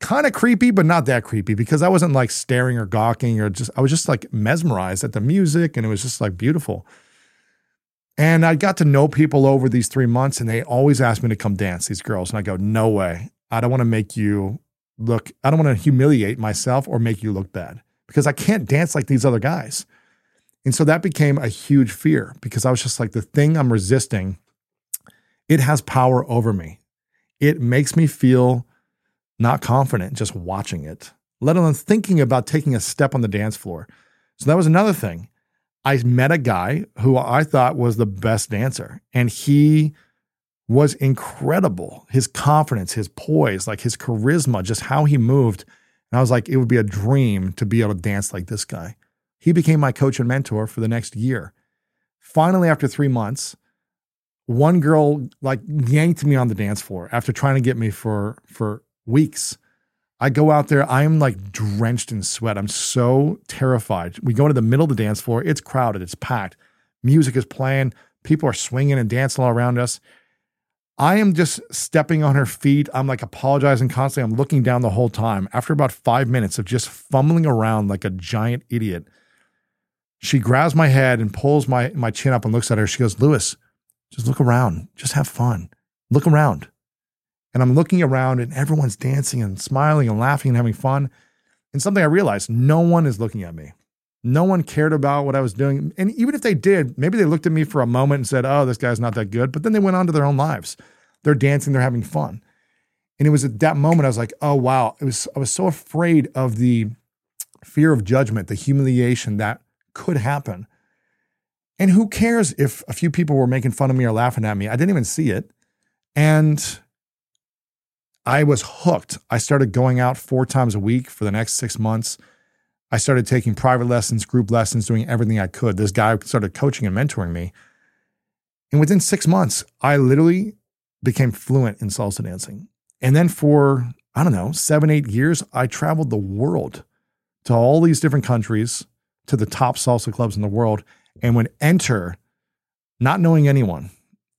Kind of creepy, but not that creepy because I wasn't like staring or gawking or just, I was just like mesmerized at the music and it was just like beautiful. And I got to know people over these three months and they always asked me to come dance, these girls. And I go, no way. I don't want to make you look, I don't want to humiliate myself or make you look bad because I can't dance like these other guys. And so that became a huge fear because I was just like, the thing I'm resisting, it has power over me. It makes me feel not confident just watching it, let alone thinking about taking a step on the dance floor. So that was another thing. I met a guy who I thought was the best dancer, and he was incredible. His confidence, his poise, like his charisma, just how he moved. And I was like, it would be a dream to be able to dance like this guy. He became my coach and mentor for the next year. Finally, after three months, one girl like yanked me on the dance floor after trying to get me for for weeks. I go out there, I am like drenched in sweat. I'm so terrified. We go into the middle of the dance floor. It's crowded, it's packed. Music is playing, people are swinging and dancing all around us. I am just stepping on her feet. I'm like apologizing constantly. I'm looking down the whole time. After about five minutes of just fumbling around like a giant idiot, she grabs my head and pulls my, my chin up and looks at her. She goes, Lewis, just look around. Just have fun. Look around. And I'm looking around and everyone's dancing and smiling and laughing and having fun. And something I realized no one is looking at me. No one cared about what I was doing. And even if they did, maybe they looked at me for a moment and said, oh, this guy's not that good. But then they went on to their own lives. They're dancing, they're having fun. And it was at that moment I was like, oh, wow. It was, I was so afraid of the fear of judgment, the humiliation that could happen. And who cares if a few people were making fun of me or laughing at me? I didn't even see it. And I was hooked. I started going out four times a week for the next six months. I started taking private lessons, group lessons, doing everything I could. This guy started coaching and mentoring me. And within six months, I literally became fluent in salsa dancing. And then for, I don't know, seven, eight years, I traveled the world to all these different countries, to the top salsa clubs in the world, and would enter not knowing anyone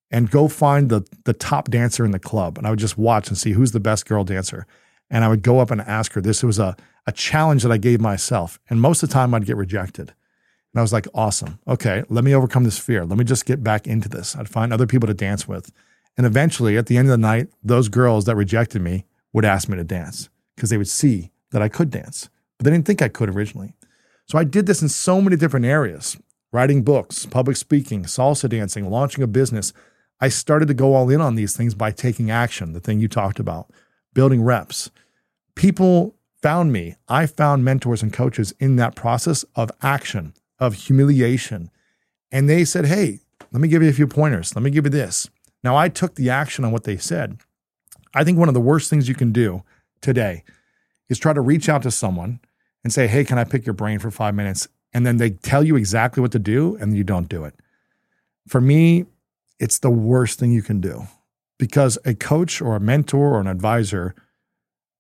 and go find the, the top dancer in the club. And I would just watch and see who's the best girl dancer. And I would go up and ask her. This was a a challenge that I gave myself. And most of the time I'd get rejected. And I was like, awesome. Okay, let me overcome this fear. Let me just get back into this. I'd find other people to dance with. And eventually, at the end of the night, those girls that rejected me would ask me to dance because they would see that I could dance, but they didn't think I could originally. So I did this in so many different areas writing books, public speaking, salsa dancing, launching a business. I started to go all in on these things by taking action, the thing you talked about, building reps. People found me. I found mentors and coaches in that process of action, of humiliation. And they said, Hey, let me give you a few pointers. Let me give you this. Now, I took the action on what they said. I think one of the worst things you can do today is try to reach out to someone and say, Hey, can I pick your brain for five minutes? And then they tell you exactly what to do and you don't do it. For me, it's the worst thing you can do because a coach or a mentor or an advisor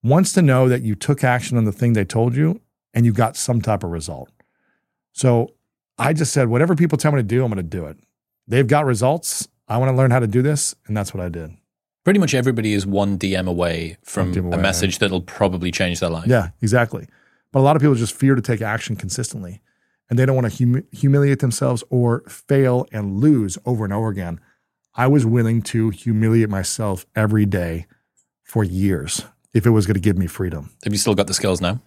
wants to know that you took action on the thing they told you and you got some type of result. So I just said, whatever people tell me to do, I'm going to do it. They've got results. I want to learn how to do this. And that's what I did. Pretty much everybody is one DM away from DM away, a message that'll probably change their life. Yeah, exactly. But a lot of people just fear to take action consistently and they don't want to hum- humiliate themselves or fail and lose over and over again. I was willing to humiliate myself every day for years if it was going to give me freedom. Have you still got the skills now?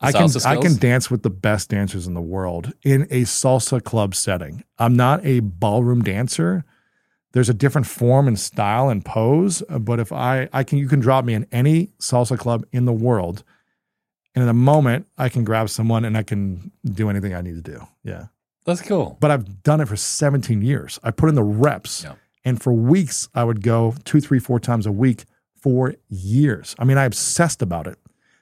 I can skills? I can dance with the best dancers in the world in a salsa club setting. I'm not a ballroom dancer. There's a different form and style and pose, uh, but if I I can you can drop me in any salsa club in the world and in a moment I can grab someone and I can do anything I need to do. Yeah. That's cool. But I've done it for 17 years. I put in the reps. Yeah. And for weeks I would go two, three, four times a week for years. I mean, I obsessed about it,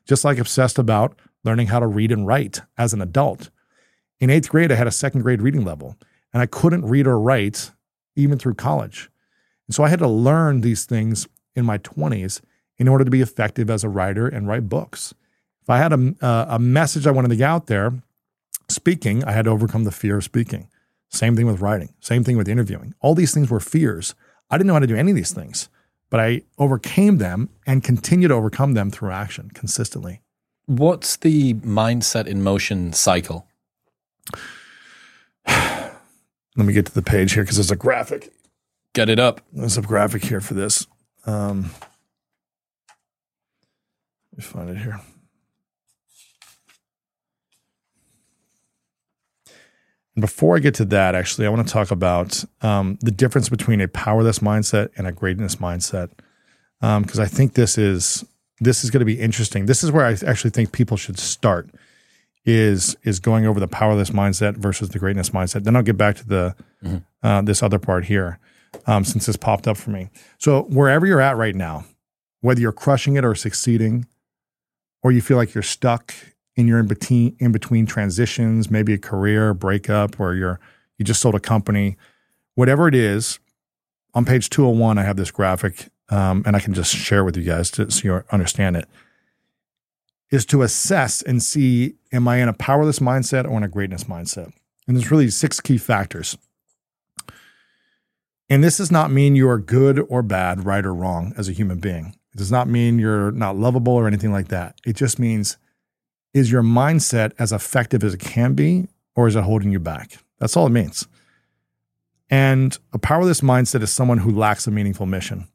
just like obsessed about learning how to read and write as an adult. In eighth grade, I had a second grade reading level, and I couldn't read or write even through college. And so I had to learn these things in my 20s in order to be effective as a writer and write books. If I had a, uh, a message I wanted to get out there, speaking, I had to overcome the fear of speaking. Same thing with writing. Same thing with interviewing. All these things were fears. I didn't know how to do any of these things, but I overcame them and continue to overcome them through action consistently. What's the mindset in motion cycle? Let me get to the page here because there's a graphic. Get it up. There's a graphic here for this. Um, let me find it here. And before I get to that, actually, I want to talk about um, the difference between a powerless mindset and a greatness mindset, because um, I think this is this is going to be interesting. This is where I actually think people should start is is going over the powerless mindset versus the greatness mindset. Then I'll get back to the mm-hmm. uh, this other part here, um, since this popped up for me. So wherever you're at right now, whether you're crushing it or succeeding, or you feel like you're stuck in your in between in between transitions, maybe a career breakup, or you're you just sold a company, whatever it is. On page 201, I have this graphic, um, and I can just share with you guys to, so you understand it. Is to assess and see, am I in a powerless mindset or in a greatness mindset? And there's really six key factors. And this does not mean you are good or bad, right or wrong as a human being. It does not mean you're not lovable or anything like that. It just means is your mindset as effective as it can be, or is it holding you back? That's all it means. And a powerless mindset is someone who lacks a meaningful mission.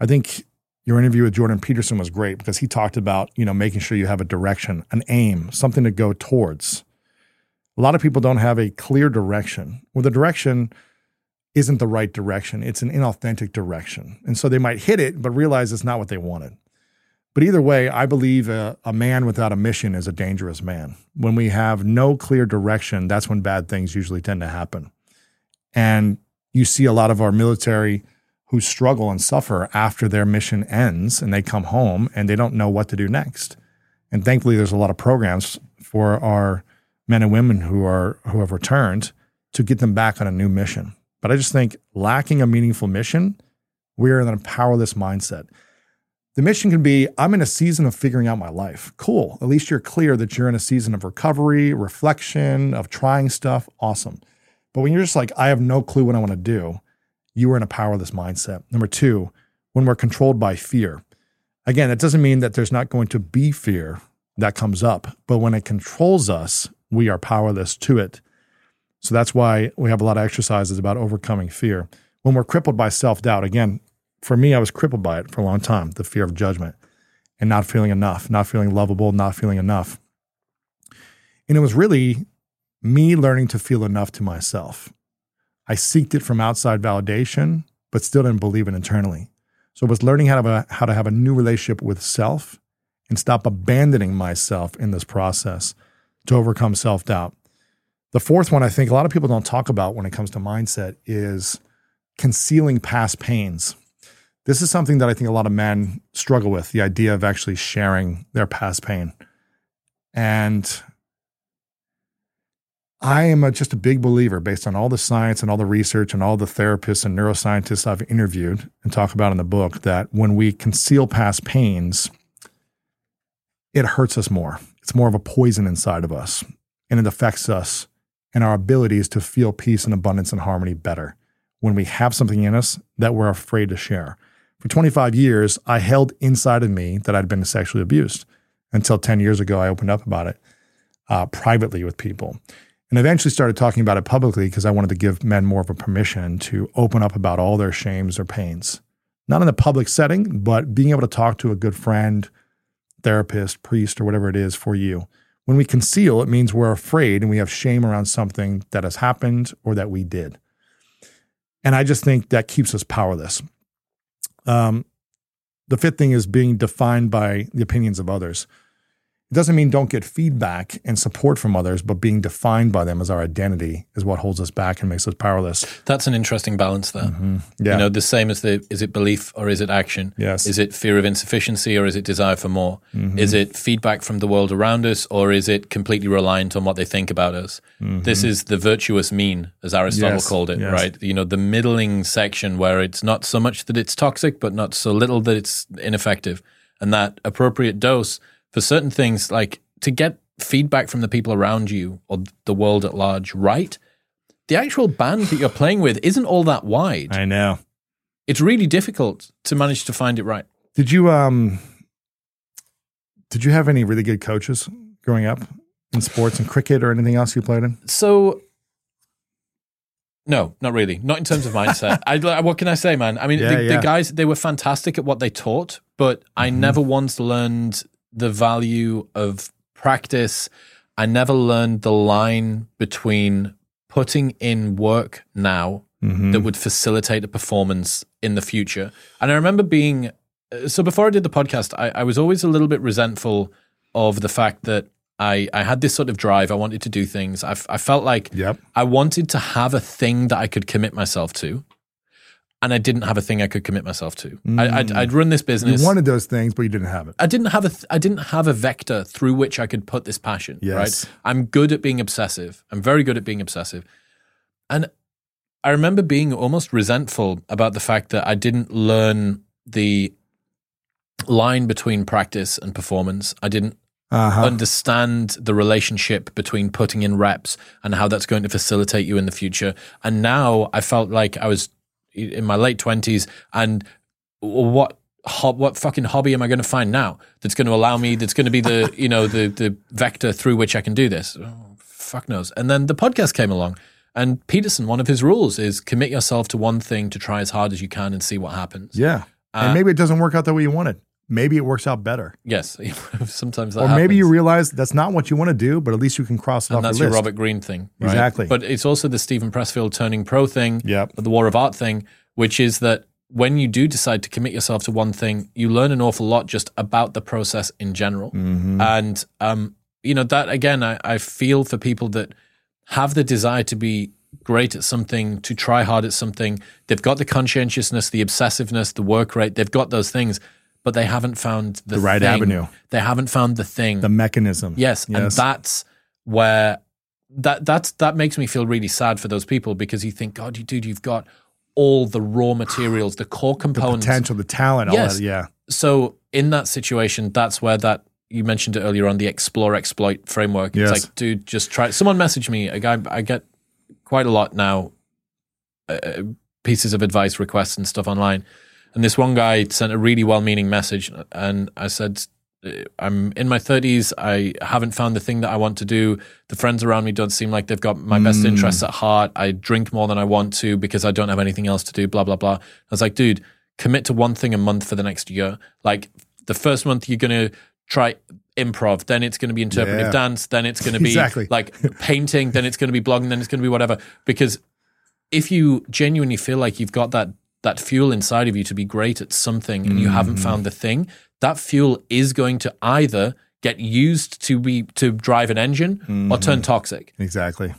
I think your interview with Jordan Peterson was great because he talked about, you know, making sure you have a direction, an aim, something to go towards. A lot of people don't have a clear direction. Well, the direction isn't the right direction. It's an inauthentic direction. And so they might hit it, but realize it's not what they wanted. But either way, I believe a, a, man without a mission is a dangerous man. When we have no clear direction, that's when bad things usually tend to happen. And you see a lot of our military who struggle and suffer after their mission ends and they come home and they don't know what to do next. And thankfully, there's a lot of programs for our men and women who are who have returned to get them back on a new mission. But I just think lacking a meaningful mission, we're in a powerless mindset. The mission can be I'm in a season of figuring out my life. Cool. At least you're clear that you're in a season of recovery, reflection, of trying stuff. Awesome. But when you're just like, I have no clue what I want to do, you are in a powerless mindset. Number two, when we're controlled by fear. Again, that doesn't mean that there's not going to be fear that comes up, but when it controls us, we are powerless to it. So that's why we have a lot of exercises about overcoming fear. When we're crippled by self doubt, again, for me, I was crippled by it for a long time the fear of judgment and not feeling enough, not feeling lovable, not feeling enough. And it was really me learning to feel enough to myself. I seeked it from outside validation, but still didn't believe it internally. So it was learning how to, a, how to have a new relationship with self and stop abandoning myself in this process to overcome self doubt. The fourth one, I think a lot of people don't talk about when it comes to mindset, is concealing past pains. This is something that I think a lot of men struggle with the idea of actually sharing their past pain. And I am a, just a big believer based on all the science and all the research and all the therapists and neuroscientists I've interviewed and talk about in the book that when we conceal past pains, it hurts us more. It's more of a poison inside of us and it affects us and our abilities to feel peace and abundance and harmony better when we have something in us that we're afraid to share. For 25 years, I held inside of me that I'd been sexually abused until 10 years ago, I opened up about it uh, privately with people. And eventually started talking about it publicly because I wanted to give men more of a permission to open up about all their shames or pains. Not in a public setting, but being able to talk to a good friend, therapist, priest, or whatever it is for you. When we conceal, it means we're afraid and we have shame around something that has happened or that we did. And I just think that keeps us powerless. Um, the fifth thing is being defined by the opinions of others. It doesn't mean don't get feedback and support from others, but being defined by them as our identity is what holds us back and makes us powerless. That's an interesting balance there. Mm-hmm. Yeah. You know, the same as the is it belief or is it action? Yes. Is it fear of insufficiency or is it desire for more? Mm-hmm. Is it feedback from the world around us or is it completely reliant on what they think about us? Mm-hmm. This is the virtuous mean, as Aristotle yes. called it, yes. right? You know, the middling section where it's not so much that it's toxic, but not so little that it's ineffective. And that appropriate dose – for certain things, like to get feedback from the people around you or the world at large right, the actual band that you're playing with isn't all that wide. I know. It's really difficult to manage to find it right. Did you um did you have any really good coaches growing up in sports and cricket or anything else you played in? So, no, not really. Not in terms of mindset. I, what can I say, man? I mean, Yeah, the, yeah. the guys they were fantastic at what they taught, but I Mm-hmm. never once learned the value of practice. I never learned the line between putting in work now Mm-hmm. that would facilitate a performance in the future. And I remember being uh, so before I did the podcast, I, I was always a little bit resentful of the fact that I, I had this sort of drive. I wanted to do things. I, f- I felt like Yep. I wanted to have a thing that I could commit myself to, and I didn't have a thing I could commit myself to. I, I'd, I'd run this business. You wanted those things, but you didn't have it. I didn't have a th- I didn't have a vector through which I could put this passion. Yes. Right. I'm good at being obsessive. I'm very good at being obsessive, and I remember being almost resentful about the fact that I didn't learn the line between practice and performance. I didn't Uh-huh. understand the relationship between putting in reps and how that's going to facilitate you in the future. And now I felt like I was in my late twenties, and what what fucking hobby am I going to find now that's going to allow me? That's going to be the you know the the vector through which I can do this. Oh, fuck knows. And then the podcast came along. And Peterson, one of his rules is commit yourself to one thing to try as hard as you can and see what happens. yeah. Uh, and maybe it doesn't work out the way you wanted. Maybe it works out better. Yes, sometimes that or maybe you realize that's not what you want to do, but at least you can cross it and off that's your your list. Robert Greene thing, right? Exactly. But it's also the Steven Pressfield turning pro thing, Yep. the War of Art thing, which is that when you do decide to commit yourself to one thing, you learn an awful lot just about the process in general. Mm-hmm. And um, you know that again, I, I feel for people that have the desire to be great at something, to try hard at something. They've got the conscientiousness, the obsessiveness, the work rate. They've got those things, but they haven't found the, The right thing. avenue. They haven't found the thing. The mechanism. Yes, and that's where that that's that makes me feel really sad for those people because you think, God, you dude, you've got all the raw materials, the core components, the potential, the talent, all Yes. that. Yeah. So in that situation, that's where that you mentioned it earlier on the explore exploit framework. Yes. It's like, dude, just try. Someone messaged me. A guy I get quite a lot now, uh, pieces of advice requests and stuff online. And this one guy sent a really well-meaning message, and I said, uh, "I'm in my 30s. I haven't found the thing that I want to do. The friends around me don't seem like they've got my best Mm. interests at heart. I drink more than I want to because I don't have anything else to do. Blah blah blah." I was like, "Dude, commit to one thing a month for the next year. Like the first month, you're gonna try." Improv, then it's going to be interpretive Yeah. dance, then it's going to be Exactly. like painting, then it's going to be blogging, then it's going to be whatever. Because if you genuinely feel like you've got that that fuel inside of you to be great at something and you haven't found the thing, that fuel is going to either get used to be to drive an engine or turn toxic Exactly.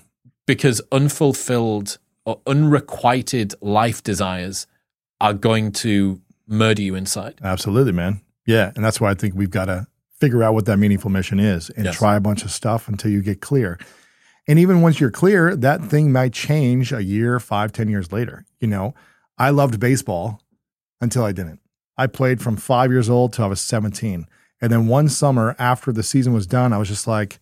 because unfulfilled or unrequited life desires are going to murder you inside. Absolutely, man. Yeah. And that's why I think we've got to figure out what that meaningful mission is and Yes. try a bunch of stuff until you get clear. And even once you're clear, that thing might change a year, five, ten years later. You know, I loved baseball until I didn't. I played from five years old till I was 17. And then one summer after the season was done, I was just like,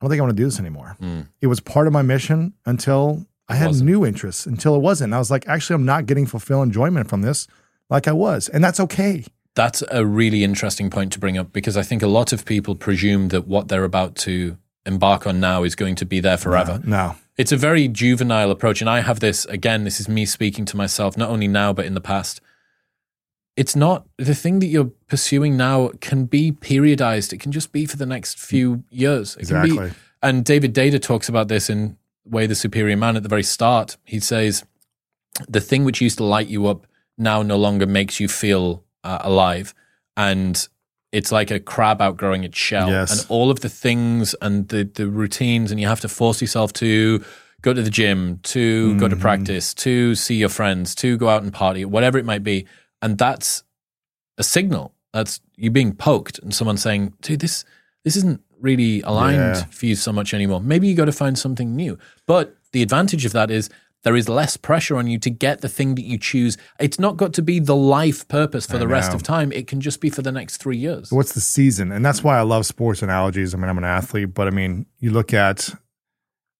I don't think I want to do this anymore. Mm. It was part of my mission until I had wasn't. new interests, until it wasn't. I was like, actually, I'm not getting fulfill enjoyment from this like I was. And that's okay. That's a really interesting point to bring up because I think a lot of people presume that what they're about to embark on now is going to be there forever. No. It's a very juvenile approach. And I have this, again, this is me speaking to myself, not only now, but in the past. It's not the thing that you're pursuing now can be periodized. It can just be for the next few years. It can be- Exactly. and David Deida talks about this in Way the Superior Man at the very start. He says, the thing which used to light you up now no longer makes you feel uh, alive. And it's like a crab outgrowing its shell. Yes. And all of the things and the, the routines, and you have to force yourself to go to the gym, to go to mm. practice, to see your friends, to go out and party, whatever it might be. And that's a signal. That's you being poked and someone saying, dude, this this isn't really aligned Yeah. for you so much anymore. Maybe you got to find something new. But the advantage of that is there is less pressure on you to get the thing that you choose. It's not got to be the life purpose for I the rest of time. It can just be for the next three years. What's the season? And that's why I love sports analogies. I mean, I'm an athlete, but I mean, you look at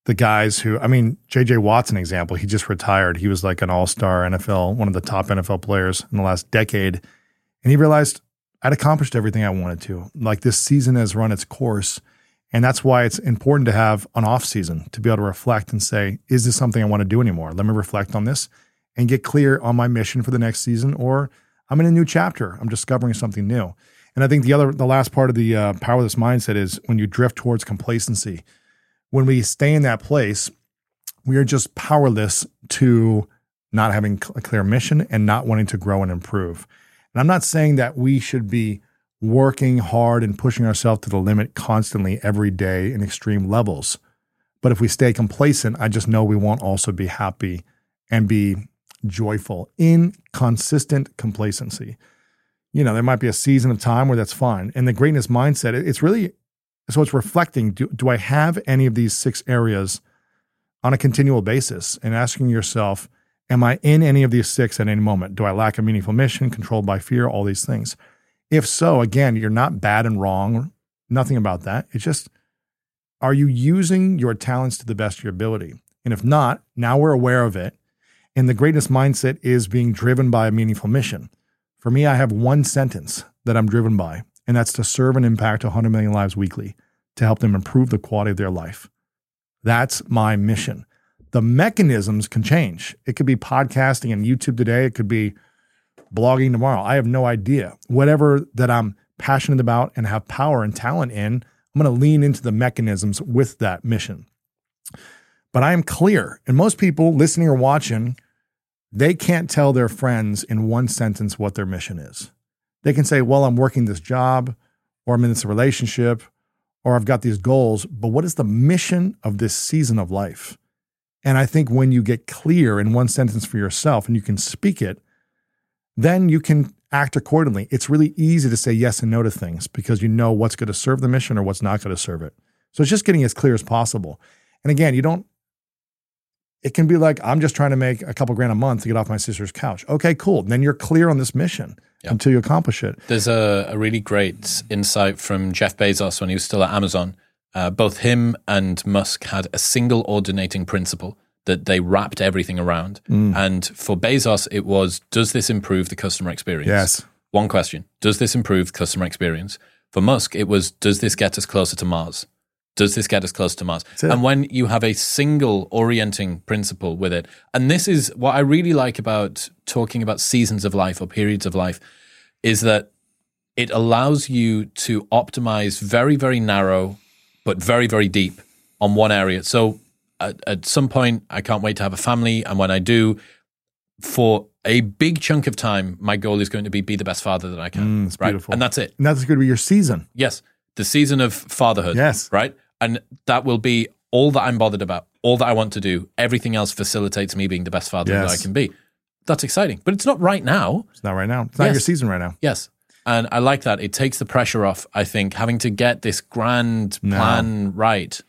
the guys who, I mean, JJ Watt's an example. He just retired. He was like an all star NFL, one of the top NFL players in the last decade. And he realized I'd accomplished everything I wanted to. Like this season has run its course. And that's why it's important to have an off season to be able to reflect and say, is this something I want to do anymore? Let me reflect on this and get clear on my mission for the next season. Or I'm in a new chapter. I'm discovering something new. And I think the other, the last part of the uh, powerless mindset is when you drift towards complacency. When we stay in that place, we are just powerless to not having a clear mission and not wanting to grow and improve. And I'm not saying that we should be working hard and pushing ourselves to the limit constantly every day in extreme levels. But if we stay complacent, I just know we won't also be happy and be joyful in consistent complacency. You know, there might be a season of time where that's fine. And the greatness mindset, it's really so it's reflecting do, do I have any of these six areas on a continual basis and asking yourself, Am I in any of these six at any moment? Do I lack a meaningful mission, controlled by fear, all these things? If so, again, you're not bad and wrong, nothing about that. It's just, are you using your talents to the best of your ability? And if not, now we're aware of it. And the greatest mindset is being driven by a meaningful mission. For me, I have one sentence that I'm driven by, and that's to serve and impact 100 million lives weekly to help them improve the quality of their life. That's my mission the mechanisms can change. It could be podcasting and YouTube today, it could be blogging tomorrow. I have no idea. Whatever that I'm passionate about and have power and talent in, I'm going to lean into the mechanisms with that mission. But I am clear, and most people listening or watching, they can't tell their friends in one sentence what their mission is. They can say, Well, I'm working this job, or I'm in this relationship, or I've got these goals, but what is the mission of this season of life? And I think when you get clear in one sentence for yourself and you can speak it, then you can act accordingly. It's really easy to say yes and no to things because you know what's going to serve the mission or what's not going to serve it. So it's just getting as clear as possible. And again, you don't, it can be like, I'm just trying to make a couple grand a month to get off my sister's couch. Okay, cool. Then you're clear on this mission yep. until you accomplish it. There's a, a, really great insight from Jeff Bezos when he was still at Amazon. Uh, both him and Musk had a single ordinating principle that they wrapped everything around. Mm. And for Bezos, it was Does this improve the customer experience? Yes. One question Does this improve customer experience? For Musk, it was Does this get us closer to Mars? Does this get us close to Mars? And when you have a single orienting principle with it, and this is what I really like about talking about seasons of life or periods of life, is that it allows you to optimize very, very narrow but very, very deep on one area. So at, at some point, I can't wait to have a family. And when I do, for a big chunk of time, my goal is going to be be the best father that I can. Mm, right? Beautiful. And that's it. And that's going to be your season. Yes. The season of fatherhood. Yes. Right. And that will be all that I'm bothered about, all that I want to do. Everything else facilitates me being the best father yes. that I can be. That's exciting. But it's not right now. It's not right now. It's not yes. your season right now. Yes. And I like that. It takes the pressure off, I think, having to get this grand plan right.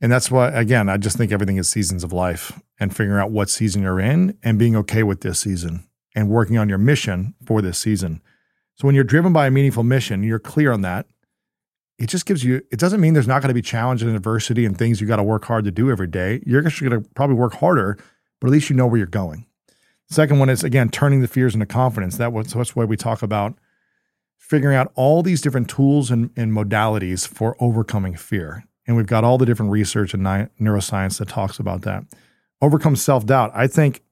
And that's why, again, I just think everything is seasons of life and figuring out what season you're in and being okay with this season and working on your mission for this season. So when you're driven by a meaningful mission, you're clear on that. It just gives you, it doesn't mean there's not going to be challenge and adversity and things you got to work hard to do every day. You're actually going to probably work harder, but at least you know where you're going. Second one is, again, turning the fears into confidence. That was, that's why we talk about figuring out all these different tools and, and modalities for overcoming fear. And we've got all the different research and ni- neuroscience that talks about that. Overcome self doubt. I think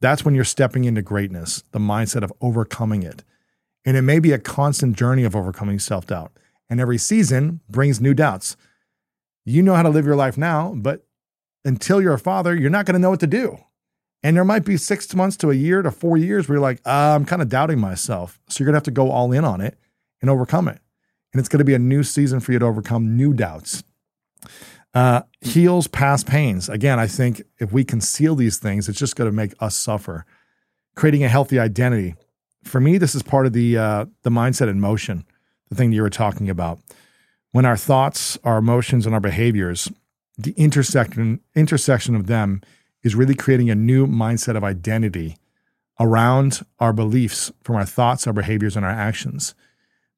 that's when you're stepping into greatness, the mindset of overcoming it. And it may be a constant journey of overcoming self doubt. And every season brings new doubts. You know how to live your life now, but until you're a father, you're not going to know what to do. And there might be six months to a year to four years where you're like, uh, I'm kind of doubting myself. So you're going to have to go all in on it and overcome it. And it's going to be a new season for you to overcome new doubts. Uh, heals past pains. Again, I think if we conceal these things, it's just going to make us suffer. Creating a healthy identity. For me, this is part of the uh, the mindset in motion, the thing that you were talking about. When our thoughts, our emotions, and our behaviors, the intersection intersection of them is really creating a new mindset of identity around our beliefs from our thoughts, our behaviors, and our actions.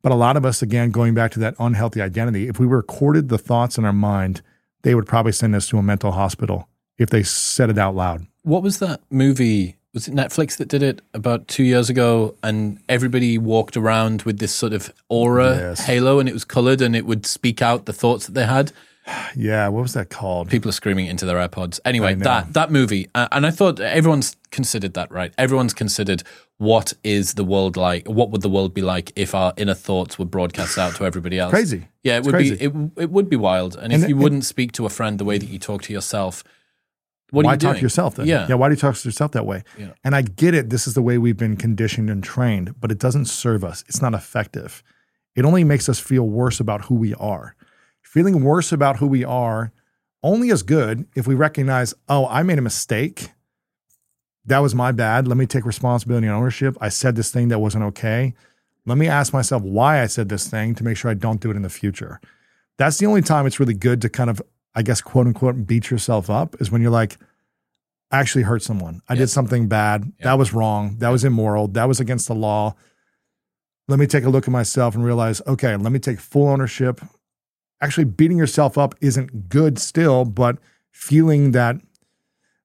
But a lot of us, again, going back to that unhealthy identity, if we recorded the thoughts in our mind they would probably send us to a mental hospital if they said it out loud. What was that movie? Was it Netflix that did it about two years ago? And everybody walked around with this sort of aura Yes. halo, and it was colored, and it would speak out the thoughts that they had. Yeah, what was that called? People are screaming into their AirPods. Anyway, that that movie, uh, and I thought everyone's considered that, right? Everyone's considered what is the world like? What would the world be like if our inner thoughts were broadcast out to everybody else? Crazy. Yeah, it It's would crazy. be. It, it would be wild. And if And you it- wouldn't speak to a friend the way that you talk to yourself, what why are you talk doing? to yourself then? Yeah. Yeah. Why do you talk to yourself that way? Yeah. And I get it. This is the way we've been conditioned and trained, but it doesn't serve us. It's not effective. It only makes us feel worse about who we are. Feeling worse about who we are only is good if we recognize, oh, I made a mistake. That was my bad. Let me take responsibility and ownership. I said this thing that wasn't okay. Let me ask myself why I said this thing to make sure I don't do it in the future. That's the only time it's really good to kind of, I guess, quote unquote, beat yourself up is when you're like, I actually hurt someone. I Yeah. did something bad. That was wrong. That was immoral. That was against the law. Let me take a look at myself and realize, okay, let me take full ownership. Actually, beating yourself up isn't good still, but feeling that,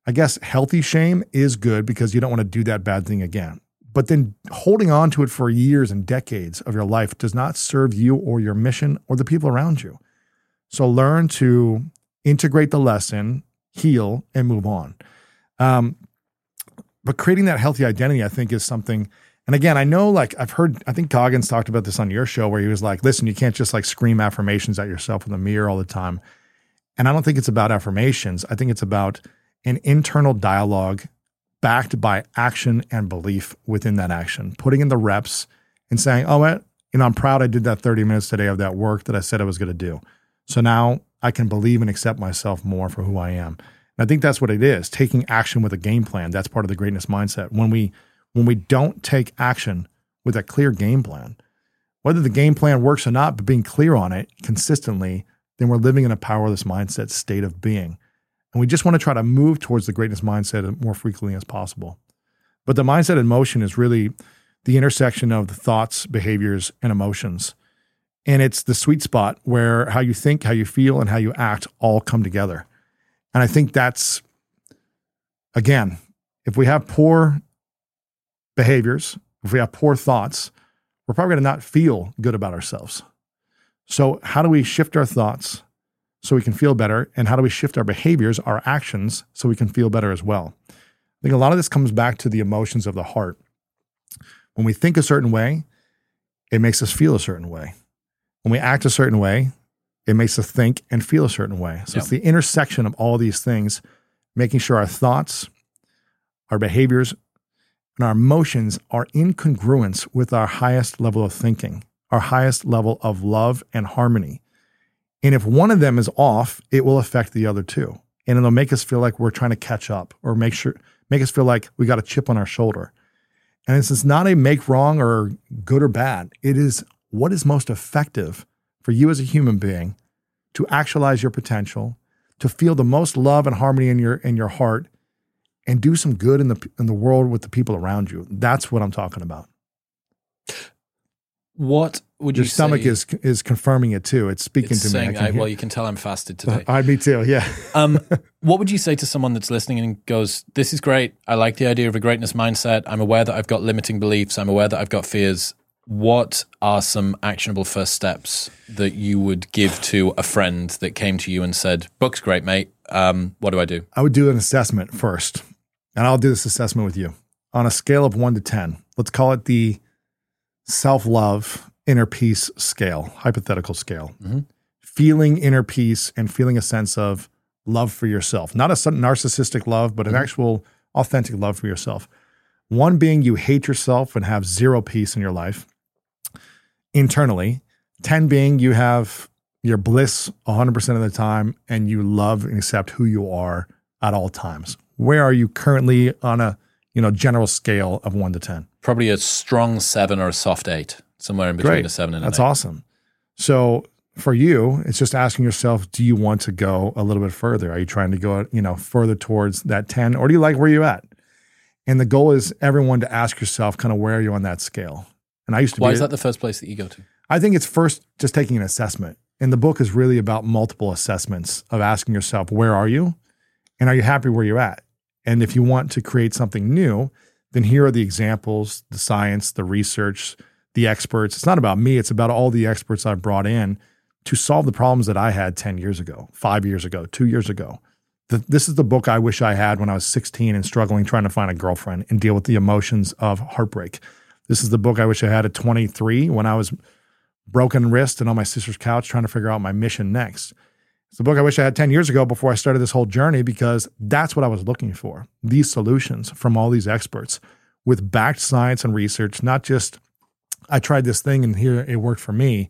I guess, healthy shame is good because you don't want to do that bad thing again. But then holding on to it for years and decades of your life does not serve you or your mission or the people around you. So learn to integrate the lesson, heal, and move on. Um, but creating that healthy identity, I think, is something. And again, I know, like I've heard, I think Goggins talked about this on your show, where he was like, "Listen, you can't just like scream affirmations at yourself in the mirror all the time." And I don't think it's about affirmations. I think it's about an internal dialogue backed by action and belief within that action, putting in the reps and saying, "Oh, what? You know, I'm proud I did that 30 minutes today of that work that I said I was going to do." So now I can believe and accept myself more for who I am. And I think that's what it is, taking action with a game plan. That's part of the greatness mindset. When we when we don't take action with a clear game plan, whether the game plan works or not, but being clear on it consistently, then we're living in a powerless mindset state of being. And we just want to try to move towards the greatness mindset more frequently as possible. But the mindset in motion is really the intersection of the thoughts, behaviors, and emotions. And it's the sweet spot where how you think, how you feel, and how you act all come together. And I think that's, again, if we have poor behaviors, if we have poor thoughts, we're probably going to not feel good about ourselves. So, how do we shift our thoughts so we can feel better? And how do we shift our behaviors, our actions, so we can feel better as well? I think a lot of this comes back to the emotions of the heart. When we think a certain way, it makes us feel a certain way. When we act a certain way, it makes us think and feel a certain way. So Yeah. it's the intersection of all these things, making sure our thoughts, our behaviors, and our emotions are in congruence with our highest level of thinking, our highest level of love and harmony. And if one of them is off, it will affect the other two. And it'll make us feel like we're trying to catch up or make sure make us feel like we got a chip on our shoulder. And this is not a make wrong or good or bad. It is what is most effective for you as a human being to actualize your potential, to feel the most love and harmony in your in your heart, and do some good in the in the world with the people around you. That's what I'm talking about. What would Your you stomach say? is is confirming it too. It's speaking it's to me. I I, well, you can tell I'm fasted today. I, me too. Yeah. Um, what would you say to someone that's listening and goes, "This is great. I like the idea of a greatness mindset. I'm aware that I've got limiting beliefs. I'm aware that I've got fears. What are some actionable first steps that you would give to a friend that came to you and said, "Book's great, mate. Um, what do I do?" I would do an assessment first, and I'll do this assessment with you on a scale of one to 10. Let's call it the self love inner peace scale, hypothetical scale. Mhm. Feeling inner peace and feeling a sense of love for yourself, not a narcissistic love, but an actual authentic love for yourself. One being you hate yourself and have zero peace in your life internally. 10 being you have your bliss 100% of the time and you love and accept who you are at all times. Where are you currently on a, you know, general scale of 1 to 10? Probably a strong seven or a soft eight, somewhere in between Great. a seven and That's an eight. awesome. So for you, it's just asking yourself, do you want to go a little bit further? Are you trying to go, you know, further towards that 10 or do you like where you're at? And the goal is everyone to ask yourself kind of where are you on that scale? And I used to Why be is that the first place that you go to? I think it's first just taking an assessment And the book is really about multiple assessments of asking yourself, where are you? And are you happy where you're at? And if you want to create something new, then here are the examples, the science, the research, the experts. It's not about me, it's about all the experts I've brought in to solve the problems that I had 10 years ago, five years ago, two years ago. The, this is the book I wish I had when I was 16 and struggling trying to find a girlfriend and deal with the emotions of heartbreak. This is the book I wish I had at 23 when I was broken wrist and on my sister's couch trying to figure out my mission next. It's the book I wish I had 10 years ago before I started this whole journey because that's what I was looking for these solutions from all these experts with backed science and research, not just I tried this thing and here it worked for me,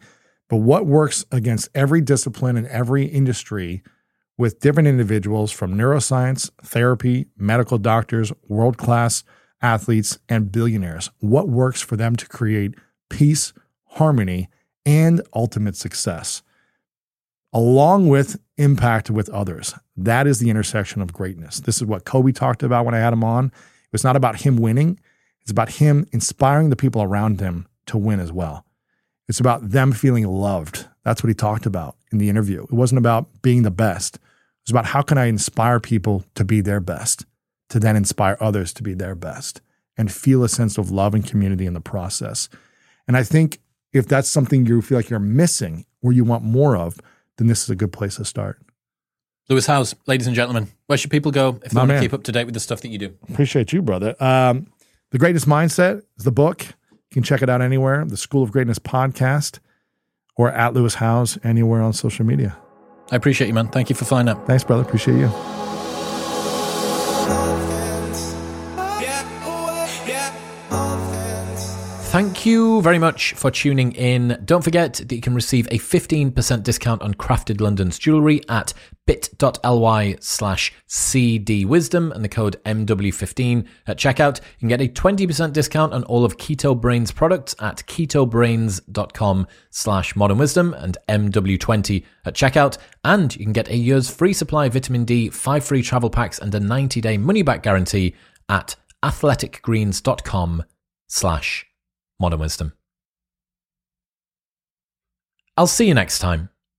but what works against every discipline and every industry with different individuals from neuroscience, therapy, medical doctors, world class athletes, and billionaires. What works for them to create peace, harmony, and ultimate success, along with impact with others. That is the intersection of greatness. This is what Kobe talked about when I had him on. It was not about him winning, it's about him inspiring the people around him to win as well. It's about them feeling loved. That's what he talked about in the interview. It wasn't about being the best. It was about how can I inspire people to be their best, to then inspire others to be their best and feel a sense of love and community in the process. And I think if that's something you feel like you're missing or you want more of, then this is a good place to start. Lewis Howes, ladies and gentlemen, where should people go if they My want man. to keep up to date with the stuff that you do? Appreciate you, brother. Um, the Greatness Mindset is the book. You can check it out anywhere. The School of Greatness podcast or at Lewis Howes anywhere on social media. I appreciate you, man. Thank you for flying up. Thanks, brother. Appreciate you. Thank you very much for tuning in. Don't forget that you can receive a 15% discount on Craftd London's jewellery at bit.ly slash cdwisdom and the code MW15 at checkout. You can get a 20% discount on all of Keto Brainz products at ketobrainz.com slash modern wisdom and MW20 at checkout. And you can get a year's free supply of vitamin D, five free travel packs and a 90-day money-back guarantee at athleticgreens.com slash modern wisdom. I'll see you next time.